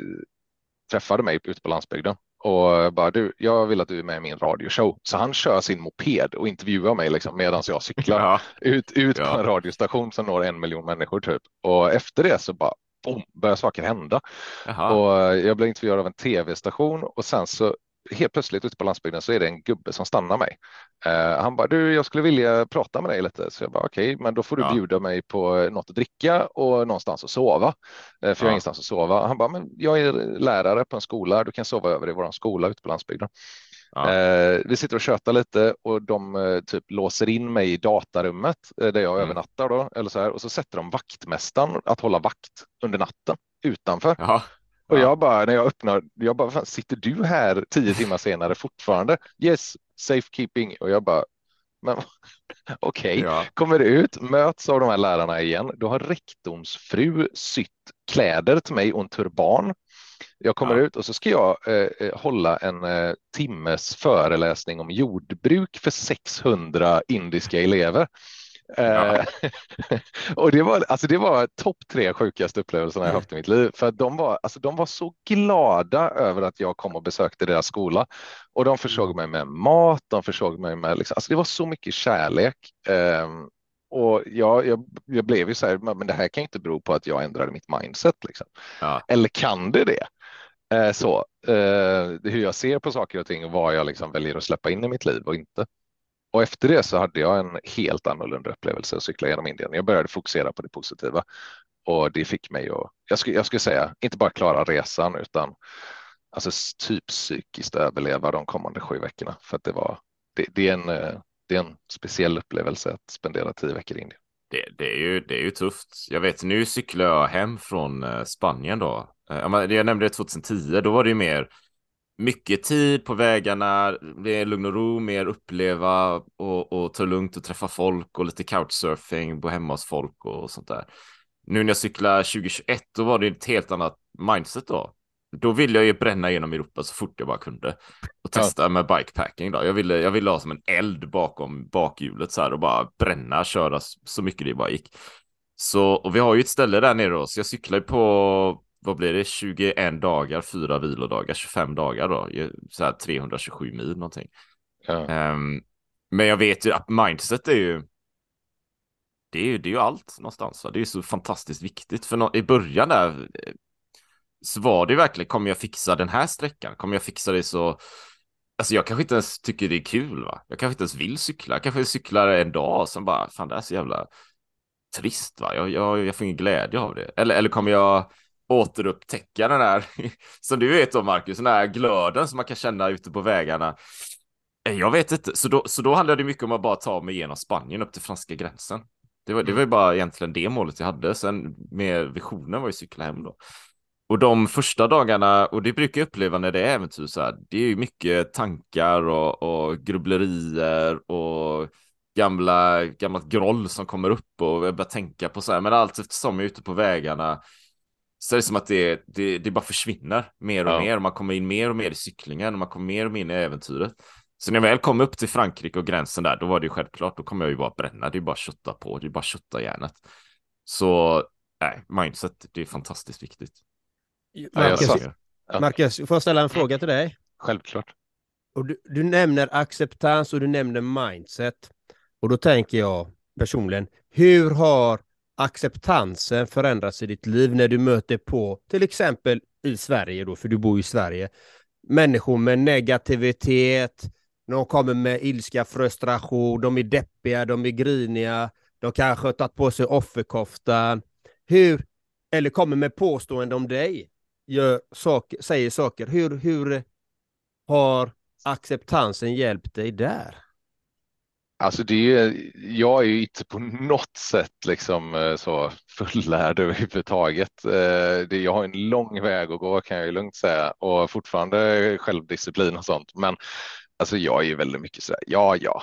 träffade mig ute på landsbygden och bara du, jag vill att du är med i min radioshow. Så han kör sin moped och intervjuar mig liksom medan jag cyklar Ja. ut, ut på Ja. en radiostation som når en miljon människor typ. Och efter det så bara boom, börjar saker hända. Jaha. Och jag blev intervjuad av en tv-station och sen så helt plötsligt ute på landsbygden så är det en gubbe som stannar mig. Eh, han bara, du, jag skulle vilja prata med dig lite. Så jag bara, okej, men då får du Ja. bjuda mig på något att dricka och någonstans att sova. Eh, för jag har Ja. ingenstans att sova. Han bara, men jag är lärare på en skola, du kan sova över i vår skola ute på landsbygden. Ja. Eh, vi sitter och tjötar lite och de eh, typ låser in mig i datarummet eh, där jag Mm. övernattar då, eller så här, och så sätter de vaktmästaren att hålla vakt under natten utanför. Och Ja. jag bara, när jag öppnar, jag bara, "Fan, sitter du här tio timmar senare fortfarande? Yes, safekeeping. Och jag bara, men okej, Ja. kommer ut, möts av de här lärarna igen. Då har rektorns fru sytt kläder till mig och en turban. Jag kommer Ja. ut och så ska jag eh, eh, hålla en eh, timmes föreläsning om jordbruk för 600 indiska elever. Ja. Eh, och det var, alltså det var topp tre sjukaste upplevelserna jag haft i mitt liv. För de var, alltså de var så glada över att jag kom och besökte deras skola. Och de försåg mig med mat, de försåg mig med, liksom, alltså det var så mycket kärlek. Ehm, och jag, jag, jag blev ju så här, men det här kan inte bero på att jag ändrade mitt mindset. Liksom. Ja. Eller kan det det? Eh, så, eh, hur jag ser på saker och ting och vad jag liksom väljer att släppa in i mitt liv och inte. Och efter det så hade jag en helt annorlunda upplevelse att cykla genom Indien. Jag började fokusera på det positiva och det fick mig att, jag skulle, jag skulle säga, inte bara klara resan utan alltså typ psykiskt överleva de kommande sju veckorna. För att det var, det, det är en, eh, det är en speciell upplevelse att spendera tio veckor i Indien. Det, det, är ju, det är ju tufft. Jag vet, nu cyklar jag hem från eh, Spanien då. Eh, jag nämnde det 2010, då var det ju mer mycket tid på vägarna, mer lugn och ro, mer uppleva och, och ta det lugnt och träffa folk och lite couchsurfing, bo hemma hos folk och sånt där. Nu när jag cyklar 2021, då var det ett helt annat mindset då. Då ville jag ju bränna genom Europa så fort jag bara kunde och testa ja. med bikepacking då. Jag ville, jag ville ha som en eld bakom bakhjulet så här och bara bränna, köra så mycket det bara gick. Så, och vi har ju ett ställe där nere då, så jag cyklar ju på vad blir det, 21 dagar, fyra vilodagar, 25 dagar då, så här 327 mil någonting. Ja. Um, men jag vet ju att mindset är ju, det är ju, det är ju allt någonstans. Va? Det är ju så fantastiskt viktigt. För no i början där eh, så var det verkligen, kommer jag fixa den här sträckan? Kommer jag fixa det så? Alltså jag kanske inte ens tycker det är kul va? Jag kanske inte ens vill cykla. Jag kanske cyklar en dag och sen bara, fan det är så jävla trist va? Jag, jag, jag får ingen glädje av det. Eller, eller kommer jag återupptäcka den här, som du vet då Marcus, den här glöden som man kan känna ute på vägarna. Eh, jag vet inte, så då, så då handlade det mycket om att bara ta mig igenom Spanien upp till franska gränsen. Det var, det var ju bara egentligen det målet jag hade, sen med visionen var ju cykla hem då. Och de första dagarna, och det brukar jag uppleva när det är äventyr så här, det är ju mycket tankar och, och grubblerier och gamla, gammalt groll som kommer upp och jag börjar tänka på så här, men allt eftersom jag är ute på vägarna så är det som att det, det, det bara försvinner mer och ja. mer. Man kommer in mer och mer i cyklingen och man kommer mer och mer in i äventyret. Så när jag väl kom upp till Frankrike och gränsen där, då var det ju självklart, då kommer jag ju bara bränna, det är bara kötta på, det är bara kötta järnet. Så, nej, mindset, det är fantastiskt viktigt. Marcus, ja, Marcus, får jag ställa en fråga till dig? Självklart. Och du, du nämner acceptans och du nämner mindset. Och då tänker jag personligen, hur har acceptansen förändras i ditt liv när du möter på, till exempel i Sverige då, för du bor i Sverige, människor med negativitet, de kommer med ilska, frustration, de är deppiga, de är griniga, de kanske har tagit på sig offerkoftan. Hur, eller kommer med påståenden om dig, gör saker, säger saker. Hur, hur har acceptansen hjälpt dig där? Alltså det är, jag är ju inte på något sätt liksom eh, så fullärd överhuvudtaget. Eh, det, jag har en lång väg att gå kan jag ju lugnt säga och fortfarande självdisciplin och sånt. Men alltså jag är ju väldigt mycket så här, ja, ja,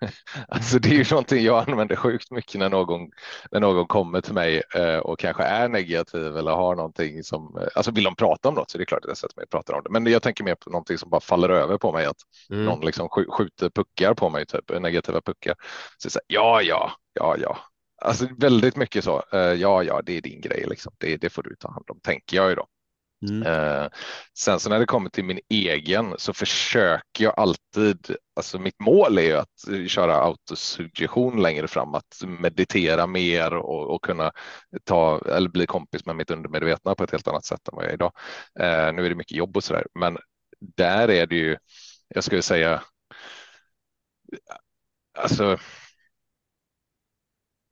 Alltså det är ju någonting jag använder sjukt mycket när någon, när någon kommer till mig eh, och kanske är negativ eller har någonting som, eh, alltså vill de prata om något så det är klart att jag sätter mig och pratar om det. Men jag tänker mer på någonting som bara faller över på mig, att mm. någon liksom skjuter puckar på mig, typ negativa puckar. Så säger ja, ja, ja, ja. Alltså väldigt mycket så. Eh, ja, ja, det är din grej liksom. Det, det får du ta hand om, tänker jag ju då. Mm. Eh, sen så när det kommer till min egen så försöker jag alltid, alltså mitt mål är ju att eh, köra autosuggestion längre fram, att meditera mer och, och, kunna ta eller bli kompis med mitt undermedvetna på ett helt annat sätt än vad jag är idag. Eh, nu är det mycket jobb och så där, men där är det ju, jag skulle säga, alltså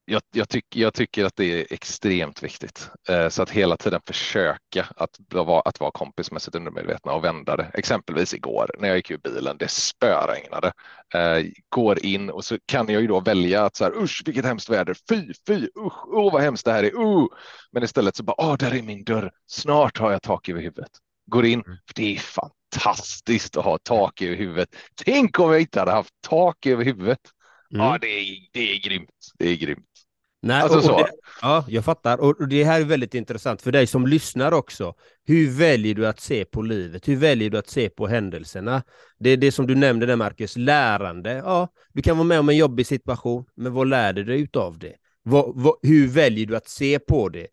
jag, jag, tyck, jag, tycker att det är extremt viktigt. Eh, så att hela tiden försöka att vara, att vara kompis med sitt undermedvetna och vända det. Exempelvis igår när jag gick ur bilen, det spöregnade. Eh, går in och så kan jag ju då välja att så här, usch vilket hemskt väder, fy, fy, usch, oh, vad hemskt det här är, uh. Men istället så bara, åh, där är min dörr, snart har jag tak över huvudet. Går in, mm. för det är fantastiskt att ha tak över huvudet. Tänk om jag inte hade haft tak över huvudet. Mm. Ja, det är, det är grymt. Det är grymt. Nej, alltså så. Det, ja, jag fattar. Och det här är väldigt intressant för dig som lyssnar också. Hur väljer du att se på livet? Hur väljer du att se på händelserna? Det är det som du nämnde där, Marcus, lärande. Ja, du kan vara med om en jobbig situation, men vad lär du dig utav det? Vad, vad, hur väljer du att se på det?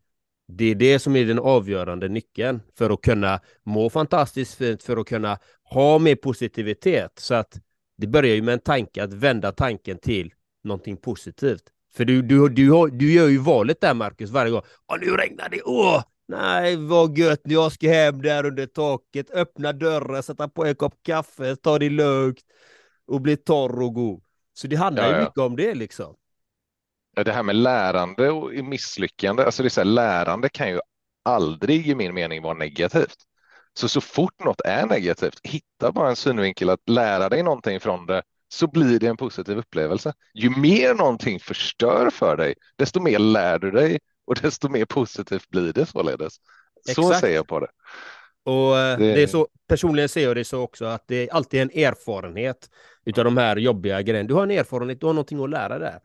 Det är det som är den avgörande nyckeln för att kunna må fantastiskt fint, för att kunna ha mer positivitet. Så att det börjar ju med en tanke, att vända tanken till någonting positivt. För du, du, du, du gör ju valet där Marcus varje gång. Åh, nu regnar det! Åh! Nej, vad gött, jag ska hem där under taket, öppna dörren, sätta på en kopp kaffe, ta det lugnt och bli torr och god. Så det handlar ja, ju mycket om det liksom. Ja, det här med lärande och misslyckande, alltså det är så här, lärande kan ju aldrig i min mening vara negativt. Så så fort något är negativt, hitta bara en synvinkel att lära dig någonting från det så blir det en positiv upplevelse. Ju mer någonting förstör för dig, desto mer lär du dig och desto mer positivt blir det således. Så Exakt. ser jag på det. Och eh, Det- det... är så, personligen ser jag det så också att det är alltid en erfarenhet utav de här jobbiga grejerna. Du har en erfarenhet, du har någonting att lära där.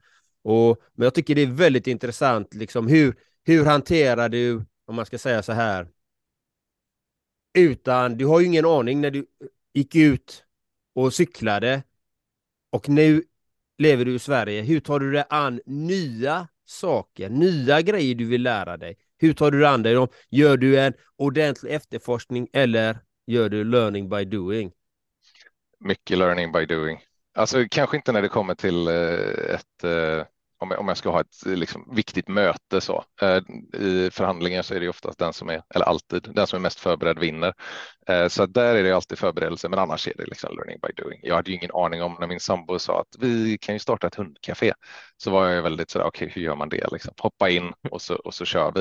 Och, men jag tycker det är väldigt intressant, liksom hur, hur hanterar du, om man ska säga så här, utan, du har ju ingen aning när du gick ut och cyklade och nu lever du i Sverige. Hur tar du dig an nya saker, nya grejer du vill lära dig? Hur tar du dig an dig? Gör du en ordentlig efterforskning eller gör du learning by doing? Mycket learning by doing. Alltså kanske inte när det kommer till eh, ett eh, om jag, om jag ska ha ett eh, liksom, viktigt möte så. Eh, I förhandlingar så är det ju oftast den som är, eller alltid, den som är mest förberedd vinner. Eh, så där är det alltid förberedelse, men annars är det liksom learning by doing. Jag hade ju ingen aning om när min sambo sa att vi kan ju starta ett hundcafé. Så var jag väldigt sådär, okej, okay, hur gör man det? Liksom, hoppa in och så, och så kör vi.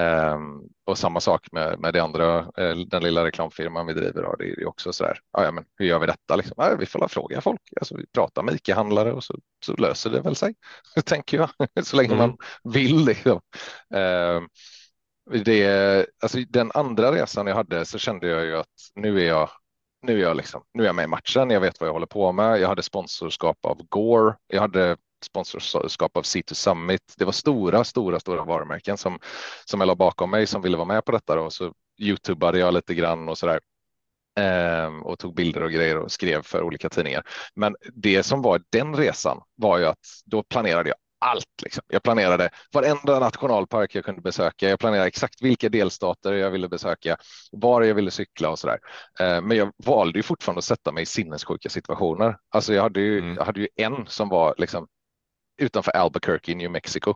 Um, och samma sak med, med det andra, eh, den lilla reklamfirman vi driver, har, det är ju också sådär, ja, men hur gör vi detta? Liksom? Ja, vi får fråga folk, alltså, vi pratar med ICA-handlare och så, så löser det väl sig, tänker jag, så länge man vill. Liksom. Um, det, alltså, den andra resan jag hade så kände jag ju att nu är jag nu är jag liksom, nu är jag med i matchen. Jag vet vad jag håller på med. Jag hade sponsorskap av Gore. Jag hade sponsorskap av C2 Summit. Det var stora, stora, stora varumärken som, som jag la bakom mig som ville vara med på detta. Då. Så Youtubade jag lite grann och så där. Ehm, och tog bilder och grejer och skrev för olika tidningar. Men det som var den resan var ju att då planerade jag allt. Liksom. Jag planerade varenda nationalpark jag kunde besöka. Jag planerade exakt vilka delstater jag ville besöka, var jag ville cykla och så där. Eh, men jag valde ju fortfarande att sätta mig i sinnessjuka situationer. Alltså jag hade ju, mm. jag hade ju en som var liksom utanför Albuquerque i New Mexico.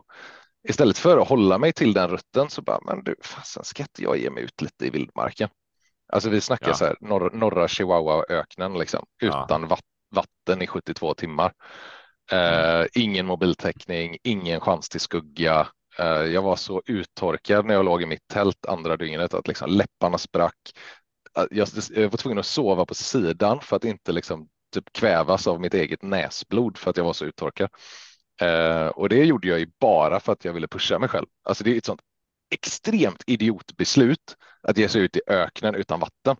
Istället för att hålla mig till den rutten så bara, men du, fasen ska inte jag ge mig ut lite i vildmarken? Alltså vi snackar ja. så här norra, norra Chihuahua-öknen liksom, utan ja. vatten i 72 timmar. Uh, ingen mobiltäckning, ingen chans till skugga. Uh, jag var så uttorkad när jag låg i mitt tält andra dygnet att liksom läpparna sprack. Uh, jag, jag var tvungen att sova på sidan för att inte liksom typ kvävas av mitt eget näsblod för att jag var så uttorkad. och det gjorde jag ju bara för att jag ville pusha mig själv. Alltså det är ett sånt extremt idiotbeslut att ge sig ut i öknen utan vatten.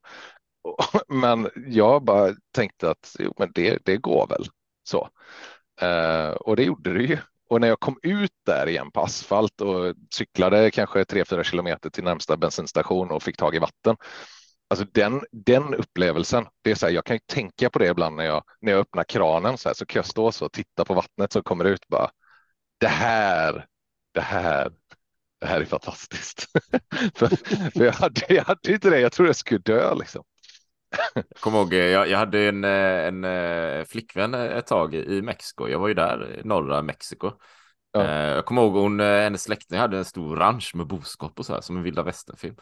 Men jag bara tänkte att jo, men det, det går väl så. Eh, och det gjorde det ju. Och när jag kom ut där igen på asfalt och cyklade kanske 3-4 kilometer till närmsta bensinstation och fick tag i vatten. Alltså den, den upplevelsen, det är så här, jag kan ju tänka på det ibland när jag, när jag öppnar kranen så, här, så kan jag stå så och titta på vattnet som kommer ut bara. Det här, det här, det här är fantastiskt. för, för jag, hade, jag hade inte det, jag trodde jag skulle dö liksom. Jag kommer ihåg, jag, jag hade en, en, en flickvän ett tag i Mexiko. Jag var ju där, norra Mexiko. Ja. Jag kommer ihåg hon, hennes släkting hade en stor ranch med boskap och så här som en vilda västern-film.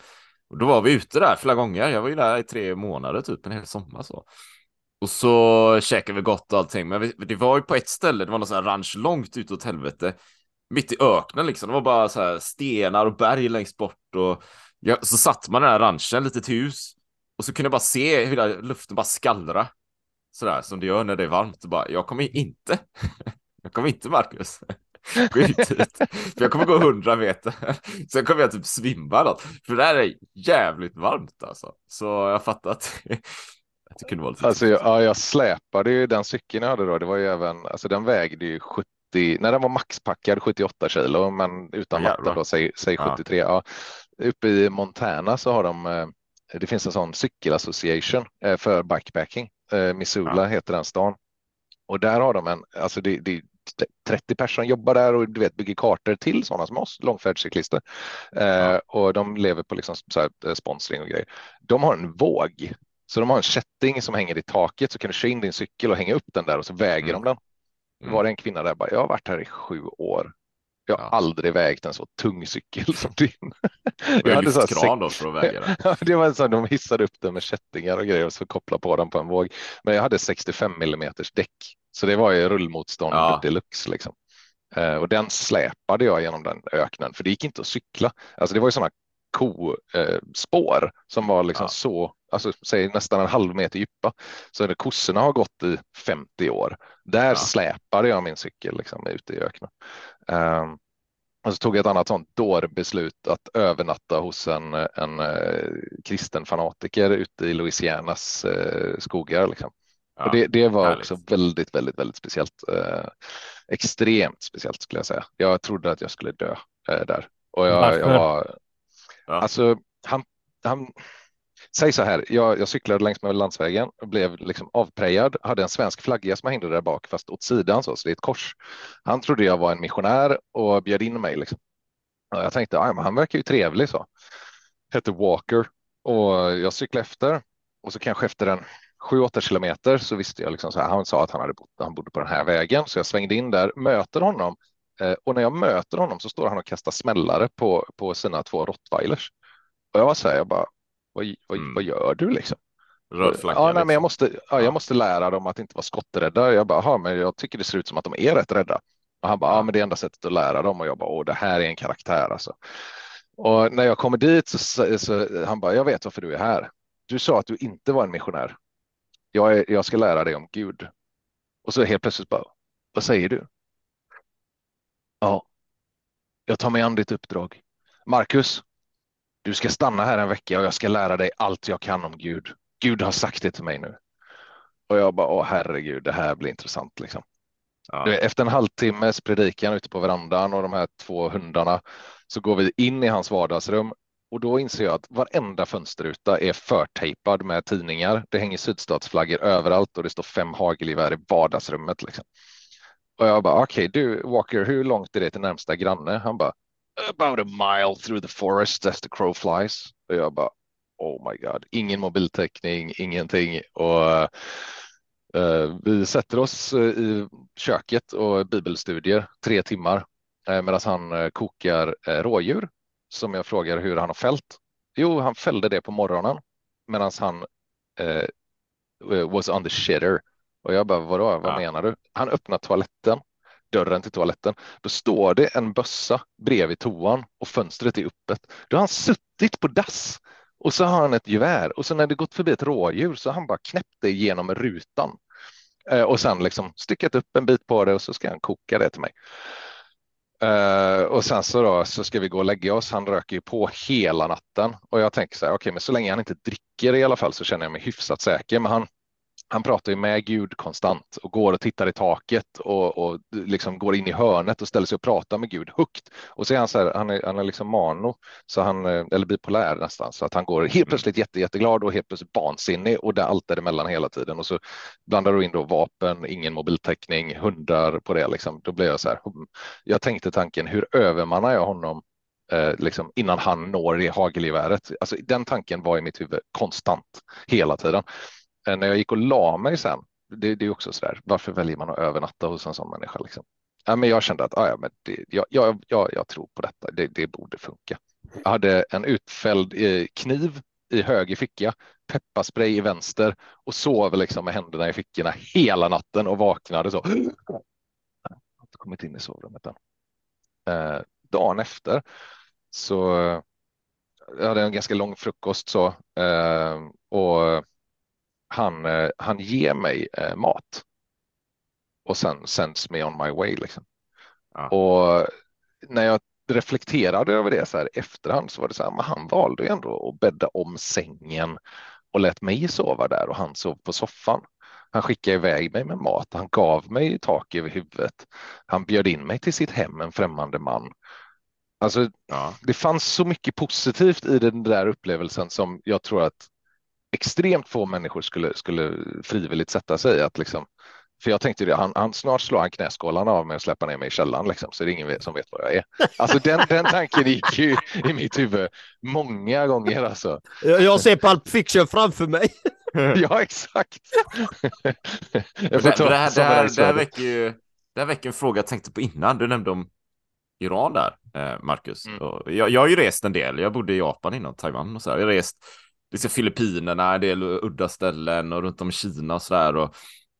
Och då var vi ute där flera gånger. Jag var ju där i tre månader, typ en hel sommar så. Och så käkade vi gott och allting. Men vi, det var ju på ett ställe, det var någon sån här ranch långt ut åt helvete. Mitt i öknen liksom. Det var bara så här stenar och berg längst bort och ja, så satt man i den här ranchen, litet hus. Och så kunde jag bara se hur luften bara skallra. Sådär som det gör när det är varmt. Och bara, jag kommer inte. jag kommer inte, Marcus. gå ut hit. För jag kommer gå hundra meter. Sen kommer jag typ svimma något. För det här är jävligt varmt alltså. Så jag fattar att, att det kunde vara lite Alltså, jag, ja, jag släpade ju den cykeln jag hade då. Det var ju även, alltså den vägde ju 70 när den var maxpackad 78 kilo, men utan vatten då, säg, säg 73. Ja. Ja. Uppe i Montana så har de det finns en sån cykelassociation för bikepacking. Missoula ja. heter den stan. Och där har de en, alltså det, det 30 personer jobbar där och du vet bygger kartor till sådana som oss, långfärdscyklister. Ja. Eh, och de lever på liksom sponsring och grejer. De har en våg, så de har en kätting som hänger i taket så kan du köra in din cykel och hänga upp den där och så väger mm. de den. Mm. Var det en kvinna där bara, jag har varit här i sju år. Jag har ja. aldrig vägt en så tung cykel som din. Jag hade så kran då för att väga den. det var så de hissade upp den med kättingar och grejer och så kopplade på den på en våg. Men jag hade 65 millimeters däck, så det var ju rullmotstånd ja. deluxe liksom. Eh, och den släpade jag genom den öknen, för det gick inte att cykla. Alltså det var ju sådana kospår som var liksom ja. så, alltså säg nästan en halv meter djupa. Så det, kossorna har gått i 50 år. Där ja. släpade jag min cykel liksom ute i öknen. Um, Och så tog jag ett annat sånt dårbeslut att övernatta hos en, en eh, kristen fanatiker ute i Louisianas eh, skogar. Liksom. Ja, och det, det var härligt. också väldigt, väldigt, väldigt speciellt. Eh, extremt speciellt skulle jag säga. Jag trodde att jag skulle dö eh, där. Och jag, jag var, Ja. alltså, han, han, säg så här, jag, jag cyklade längs med landsvägen och blev liksom avprejad, hade en svensk flagga som hängde där bak fast åt sidan så, så det är ett kors. Han trodde jag var en missionär och bjöd in mig. Liksom. Och jag tänkte, men han verkar ju trevlig så. Hette Walker och jag cyklade efter och så kanske efter en 7-8 kilometer så visste jag liksom så här, han sa att han hade bott, han bodde på den här vägen så jag svängde in där, möter honom och när jag möter honom så står han och kastar smällare på, på sina två rottweilers. Och jag var så här, jag bara, vad, vad, Mm. vad gör du liksom? Röd flagga. Ja, nej, men jag liksom. måste, ja, jag måste lära dem att inte vara skotträdda. Jag bara, "Jaha, men jag tycker det ser ut som att de är rätt rädda. Och han bara, ja, men det är enda sättet att lära dem. Och jag bara, åh, det här är en karaktär alltså. Och när jag kommer dit så, så, så han bara, jag vet varför du är här. Du sa att du inte var en missionär. Jag, är, jag ska lära dig om Gud. Och så helt plötsligt bara, vad säger du? Ja, jag tar mig an ditt uppdrag. Marcus, du ska stanna här en vecka och jag ska lära dig allt jag kan om Gud. Gud har sagt det till mig nu. Och jag bara, åh herregud, det här blir intressant liksom. Ja. Efter en halvtimmes predikan ute på verandan och de här två hundarna så går vi in i hans vardagsrum och då inser jag att varenda fönsterruta är förtejpad med tidningar. Det hänger sydstatsflaggor överallt och det står fem hagelgevär i vardagsrummet. Liksom. Och jag bara, okej du Walker, hur långt är det till närmsta granne? Han bara, about a mile through the forest as the crow flies. Och jag bara, oh my god, ingen mobiltäckning, ingenting. Och uh, vi sätter oss eh, i köket och bibelstudier tre timmar eh, medan han kokar rådjur som jag frågar hur han har fällt. Jo, han fällde det på morgonen medan han was on the shitter. Och jag bara, vadå, vad Ja. menar du? Han öppnar toaletten, dörren till toaletten. Då står det en bössa bredvid toan och fönstret är öppet. Då har han suttit på dass och så har han ett gevär och så när det gått förbi ett rådjur så har han bara knäppt det genom rutan Eh, och sen liksom stickat upp en bit på det och så ska han koka det till mig. Eh, och sen så då så ska vi gå och lägga oss. Han röker ju på hela natten och jag tänker så här, okej, men så länge han inte dricker i alla fall så känner jag mig hyfsat säker. Men han, han pratar ju med Gud konstant och går och tittar i taket och, och liksom går in i hörnet och ställer sig och pratar med Gud högt. Och så är han så här, han är, han är liksom mano, så han, eh, eller bipolär nästan, så att han går helt plötsligt jätte, jätteglad och helt plötsligt vansinnig och det är allt däremellan hela tiden. Och så blandar du in då vapen, ingen mobiltäckning, hundar på det liksom. Då blir jag så här, hmm. jag tänkte tanken, hur övermannar jag honom eh, liksom innan han når det hagelgeväret? Alltså den tanken var i mitt huvud konstant hela tiden. Eh, när jag gick och la mig sen, det, det är också så där, varför väljer man att övernatta hos en sån människa? Liksom? Ja, men jag kände att ah, ja, men det, jag, jag, jag, jag tror på detta, det, det borde funka. Jag hade en utfälld eh, kniv i höger ficka, pepparspray i vänster och sov liksom med händerna i fickorna hela natten och vaknade så. Jag har inte kommit in i sovrummet än. Eh, dagen efter så eh, jag hade en ganska lång frukost så eh, och han, eh, han ger mig eh, mat och sen sänds me on my way liksom. Ja. Och när jag reflekterade över det så här efterhand så var det så här, men han valde ju ändå att bädda om sängen och lät mig sova där och han sov på soffan. Han skickade iväg mig med mat, han gav mig tak över huvudet. Han bjöd in mig till sitt hem, en främmande man. Alltså, Ja. det fanns så mycket positivt i den där upplevelsen som jag tror att extremt få människor skulle, skulle frivilligt sätta sig. Att liksom, för jag tänkte det, han, han snart slår han knäskålarna av mig och släpper ner mig i källaren liksom, så det är ingen som vet vad jag är. Alltså den, den tanken gick ju i mitt huvud många gånger alltså. Jag, jag ser Pulp Fiction framför mig. Ja, exakt. Det, får det, här, det, här, det, här väcker ju, det här väcker en fråga jag tänkte på innan. Du nämnde om Iran där, eh, Marcus. Mm. Jag, jag har ju rest en del. Jag bodde i Japan innan, Taiwan och så här. Jag har rest liksom Filippinerna, en del udda ställen och runt om Kina och så där. Och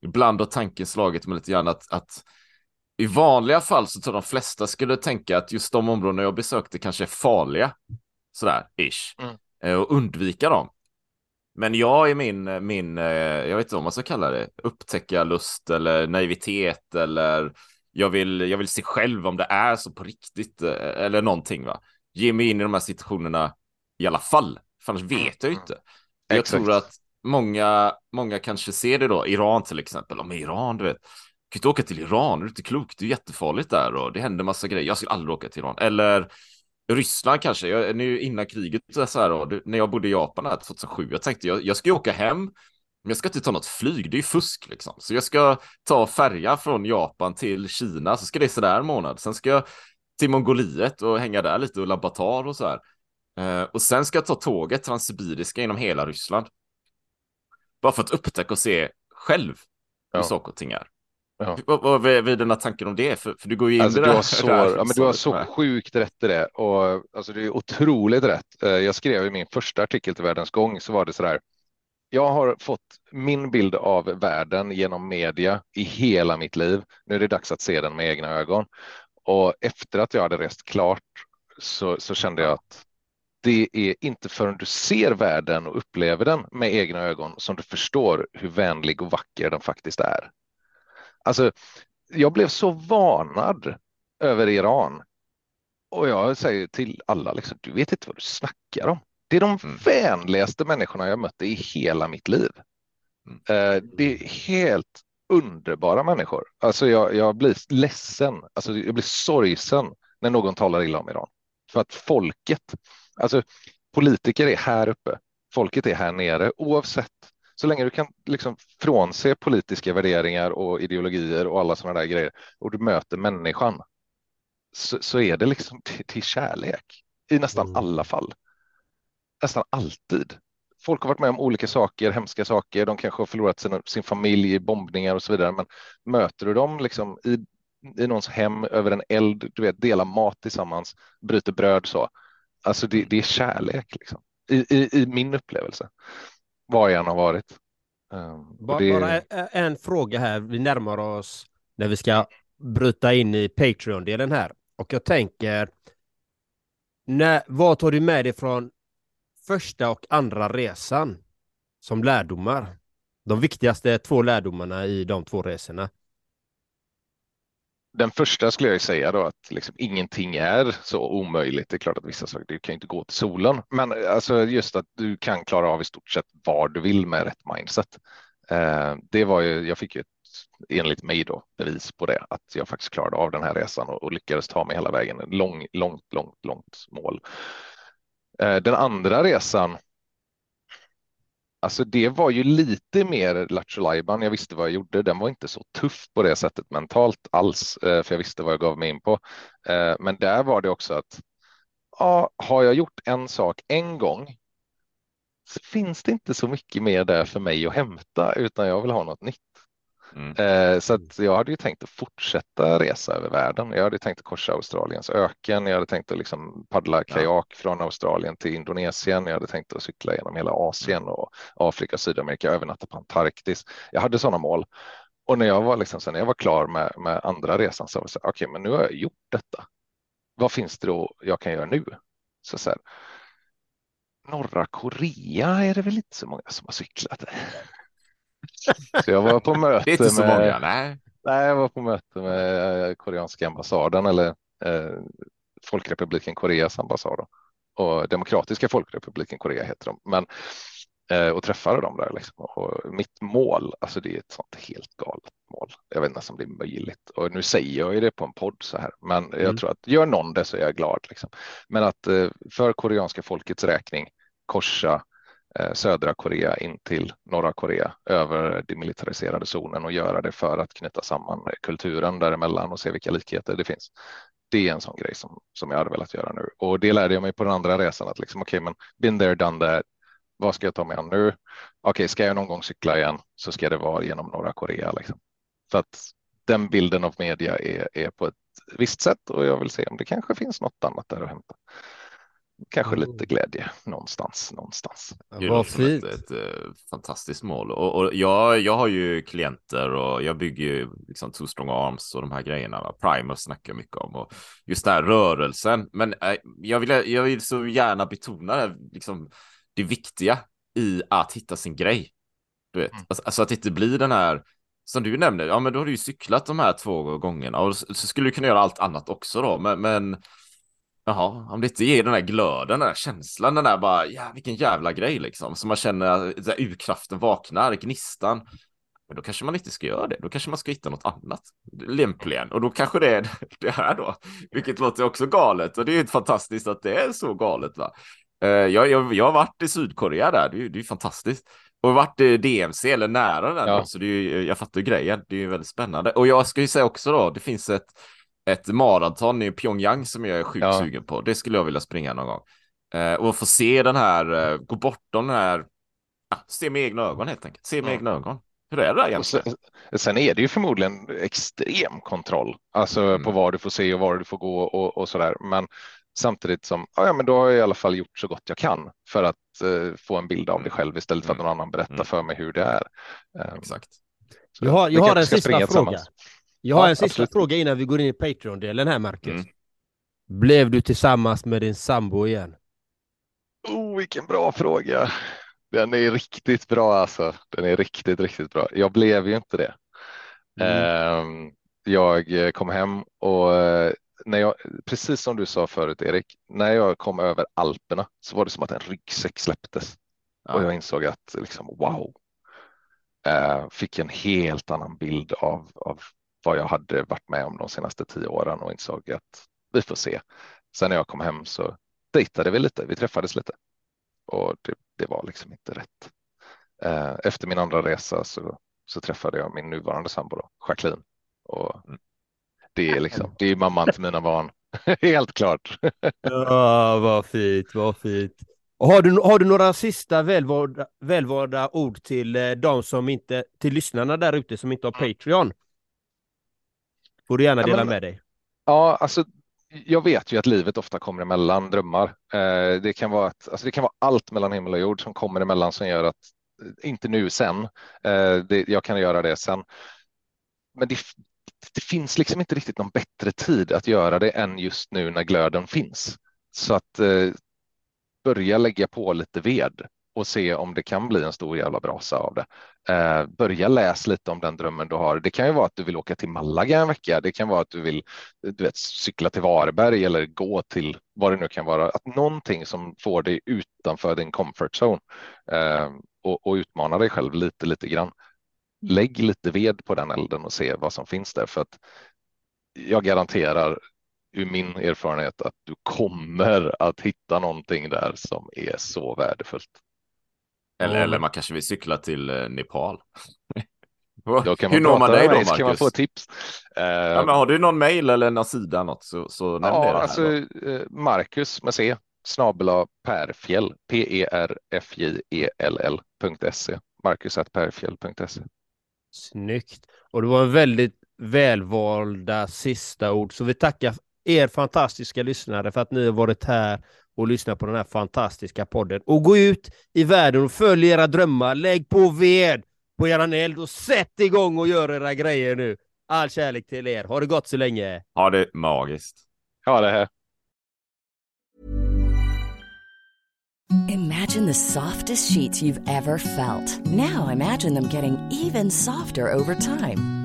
ibland har tanken slagit mig lite grann att, att i vanliga fall så tror de flesta skulle tänka att just de områden jag besökte kanske är farliga. Sådär, ish. Mm. Eh, Och undvika dem. Men jag i min, min, eh, jag vet inte vad man ska kalla det, upptäckarlust eller naivitet eller Jag vill, jag vill se själv om det är så på riktigt eh, eller någonting. Va? Ge mig in i de här situationerna i alla fall, för annars vet jag ju inte. Jag Exakt. tror att många, många kanske ser det då, Iran till exempel, om Iran, du vet, kan inte åka till Iran, det är inte klokt, det är jättefarligt där och det händer massa grejer, jag skulle aldrig åka till Iran. Eller Ryssland kanske, jag, nu innan kriget så här då, när jag bodde i Japan här 2007, jag tänkte jag, jag ska ju åka hem, men jag ska inte ta något flyg, det är ju fusk liksom. Så jag ska ta färja från Japan till Kina, så ska det sådär en månad. Sen ska jag till Mongoliet och hänga där lite och laboratar och så här. Eh, och sen ska jag ta tåget transsibiriska genom hela Ryssland. Bara för att upptäcka och se själv hur Ja. saker och ting är. Ja. Vad, vad är dina tankar om det? För, för du går ju in Alltså, i du, det har här- så, det här ja, men du har så med. sjukt rätt i det. Och, alltså, det är otroligt rätt. Eh, Jag skrev i min första artikel till Världens gång så var det så där. Jag har fått min bild av världen genom media i hela mitt liv. Nu är det dags att se den med egna ögon. Och efter att jag hade rest klart så, så kände jag att det är inte förrän du ser världen och upplever den med egna ögon som du förstår hur vänlig och vacker den faktiskt är. Alltså, jag blev så varnad över Iran. Och jag säger till alla, liksom, du vet inte vad du snackar om. Det är de Mm. vänligaste människorna jag mött i hela mitt liv. Mm. Eh, det är helt underbara människor. Alltså jag, jag blir ledsen, alltså jag blir sorgsen när någon talar illa om Iran. För att folket, alltså politiker är här uppe, folket är här nere oavsett. Så länge du kan liksom frånse politiska värderingar och ideologier och alla sådana där grejer och du möter människan så, så är det liksom till, till kärlek i nästan Mm. alla fall. Nästan alltid. Folk har varit med om olika saker, hemska saker. De kanske har förlorat sin, sin familj i bombningar och så vidare. Men möter du dem liksom i, i någons hem över en eld, du vet, delar mat tillsammans, bryter bröd så. Alltså det, det är kärlek liksom. I, i, I min upplevelse. Var jag än har varit. Och Bara, det- bara en, en fråga här, vi närmar oss när vi ska bryta in i Patreon-delen här. Och jag tänker, när, vad tar du med dig från första och andra resan som lärdomar? De viktigaste två lärdomarna i de två resorna. Den första skulle jag säga då att liksom ingenting är så omöjligt. Det är klart att vissa saker, du kan ju inte gå till solen, men eh, alltså just att du kan klara av i stort sett vad du vill med rätt mindset. Eh, det var ju, jag fick ju ett, enligt mig då bevis på det, att jag faktiskt klarade av den här resan och, och lyckades ta mig hela vägen. Lång, långt, långt, långt mål. Eh, den andra resan Alltså det var ju lite mer Lattjo Lajban. Jag visste vad jag gjorde. Den var inte så tuff på det sättet mentalt alls, eh, för jag visste vad jag gav mig in på. Eh, men där var det också att ja, har jag gjort en sak en gång så finns det inte så mycket mer där för mig att hämta, utan jag vill ha något nytt. Mm. Eh, Så att jag hade ju tänkt att fortsätta resa över världen. Jag hade tänkt att korsa Australiens öken. Jag hade tänkt att liksom paddla kajak från Australien till Indonesien. Jag hade tänkt att cykla genom hela Asien och Afrika, Sydamerika, övernatta på Antarktis. Jag hade sådana mål. Och när jag var liksom, sen när jag var klar med, med andra resan så var det så här, okej, men nu har jag gjort detta. Vad finns det då jag kan göra nu? Så, så här, norra Korea är det väl inte så många som har cyklat. Så jag var på möte Det är inte så med, många, nej. Nej, jag var på möte med eh, koreanska ambassaden eller eh, Folkrepubliken Koreas ambassad och Demokratiska Folkrepubliken Korea heter de. Men eh, och träffade dem där liksom. Och mitt mål, alltså det är ett sånt helt galet mål. Jag vet inte om det är möjligt och nu säger jag ju det på en podd så här, men jag Mm. tror att gör någon det så är jag glad liksom. Men att eh, för koreanska folkets räkning korsa Eh, södra Korea in till norra Korea över demilitariserade zonen och göra det för att knyta samman kulturen däremellan och se vilka likheter det finns. Det är en sån grej som, som jag hade velat göra nu och det lärde jag mig på den andra resan att liksom okej, men been there, done that. Vad ska jag ta mig an nu? Okej, ska jag någon gång cykla igen så ska det vara genom norra Korea liksom. För att den bilden av media är, är på ett visst sätt och jag vill se om det kanske finns något annat där att hämta. Kanske Mm. lite glädje någonstans, någonstans. Det Vad fint. Ett, ett, eh, fantastiskt mål. Och, och jag, jag har ju klienter och jag bygger ju liksom Two Strong Arms och de här grejerna. Va? Primer snackar jag mycket om och just den här rörelsen. Men eh, jag, vill, jag vill så gärna betona det, liksom, det viktiga i att hitta sin grej. Du vet, Mm. alltså, alltså att det inte blir den här som du nämner, ja men då har du ju cyklat de här två gångerna och så skulle du kunna göra allt annat också då, men, men Jaha, om det inte ger den där glöden, den där känslan, den där bara, ja vilken jävla grej liksom, så man känner att urkraften vaknar, gnistan. Men då kanske man inte ska göra det, då kanske man ska hitta något annat lämpligen och då kanske det är det här då, vilket låter också galet och det är ju fantastiskt att det är så galet va. Eh, jag, jag, jag har varit i Sydkorea där, det är, det är fantastiskt. Och varit i DMC eller nära den, ja. så det är, jag fattar grejen, det är ju väldigt spännande. Och jag ska ju säga också då, det finns ett ett maraton i Pyongyang som jag är sjukt ja. sugen på. Det skulle jag vilja springa någon gång. Eh, och få se den här, eh, gå bortom den här, ja, se med egna ögon helt enkelt. Se med mm. egna ögon. Hur är det där egentligen? Sen, sen, är det ju förmodligen extrem kontroll, alltså mm. på vad du får se och var du får gå och, och så där. Men samtidigt som, ja, men då har jag i alla fall gjort så gott jag kan för att eh, få en bild av det mm. själv istället för att mm. någon annan berättar mm. för mig hur det är. Um, Exakt. jag har, jag har en sista fråga. Jag har ja, en sista absolut. fråga innan vi går in i Patreon-delen här, Marcus. Mm. Blev du tillsammans med din sambo igen? Oh, vilken bra fråga. Den är riktigt bra alltså. Den är riktigt, riktigt bra. Jag blev ju inte det. Mm. Uh, jag kom hem och uh, när jag, precis som du sa förut Erik, när jag kom över Alperna så var det som att en ryggsäck släpptes ja. och jag insåg att liksom wow, uh, fick en helt annan bild av, av vad jag hade varit med om de senaste tio åren och insåg att vi får se. Sen när jag kom hem så dejtade vi lite, vi träffades lite och det, det var liksom inte rätt. Eh, efter min andra resa så, så träffade jag min nuvarande sambo, då, Jacqueline. Och mm. det är liksom, det är mamman till mina barn. Helt klart. ja, vad fint, vad fint. Och har, du, har du några sista välvalda, välvalda ord till eh, de som inte, till lyssnarna där ute som inte har mm. Patreon? Får du gärna dela ja, men, med dig. Ja, alltså jag vet ju att livet ofta kommer emellan drömmar. Eh, det, kan vara att, alltså det kan vara allt mellan himmel och jord som kommer emellan som gör att, eh, inte nu sen, eh, det, jag kan göra det sen. Men det, det finns liksom inte riktigt någon bättre tid att göra det än just nu när glöden finns. Så att eh, börja lägga på lite ved och se om det kan bli en stor jävla brasa av det. Eh, börja läsa lite om den drömmen du har. Det kan ju vara att du vill åka till Malaga en vecka. Det kan vara att du vill du vet, cykla till Varberg eller gå till vad det nu kan vara. Att någonting som får dig utanför din comfort zone eh, och, och utmana dig själv lite, lite grann. Lägg lite ved på den elden och se vad som finns där för att jag garanterar ur min erfarenhet att du kommer att hitta någonting där som är så värdefullt. Eller, eller man kanske vill cykla till eh, Nepal. Då kan man Hur når man dig då, Marcus? kan man få tips. Ja, men har du någon mail eller någon sida något så, så nämn ja, det. Här alltså, då. Eh, Marcus med C snabel Perfjäll P-E-R-F-J-E-L-L.se Marcus perfjäll.se Snyggt. Och det var en väldigt välvalda sista ord. Så vi tackar er fantastiska lyssnare för att ni har varit här och lyssna på den här fantastiska podden. Och gå ut i världen och följ era drömmar. Lägg på ved på eran eld och sätt igång och gör era grejer nu. All kärlek till er. Ha det gott så länge. Ha det magiskt. Ha det här. Imagine the softest sheets you've ever felt. Now imagine them getting even softer over time.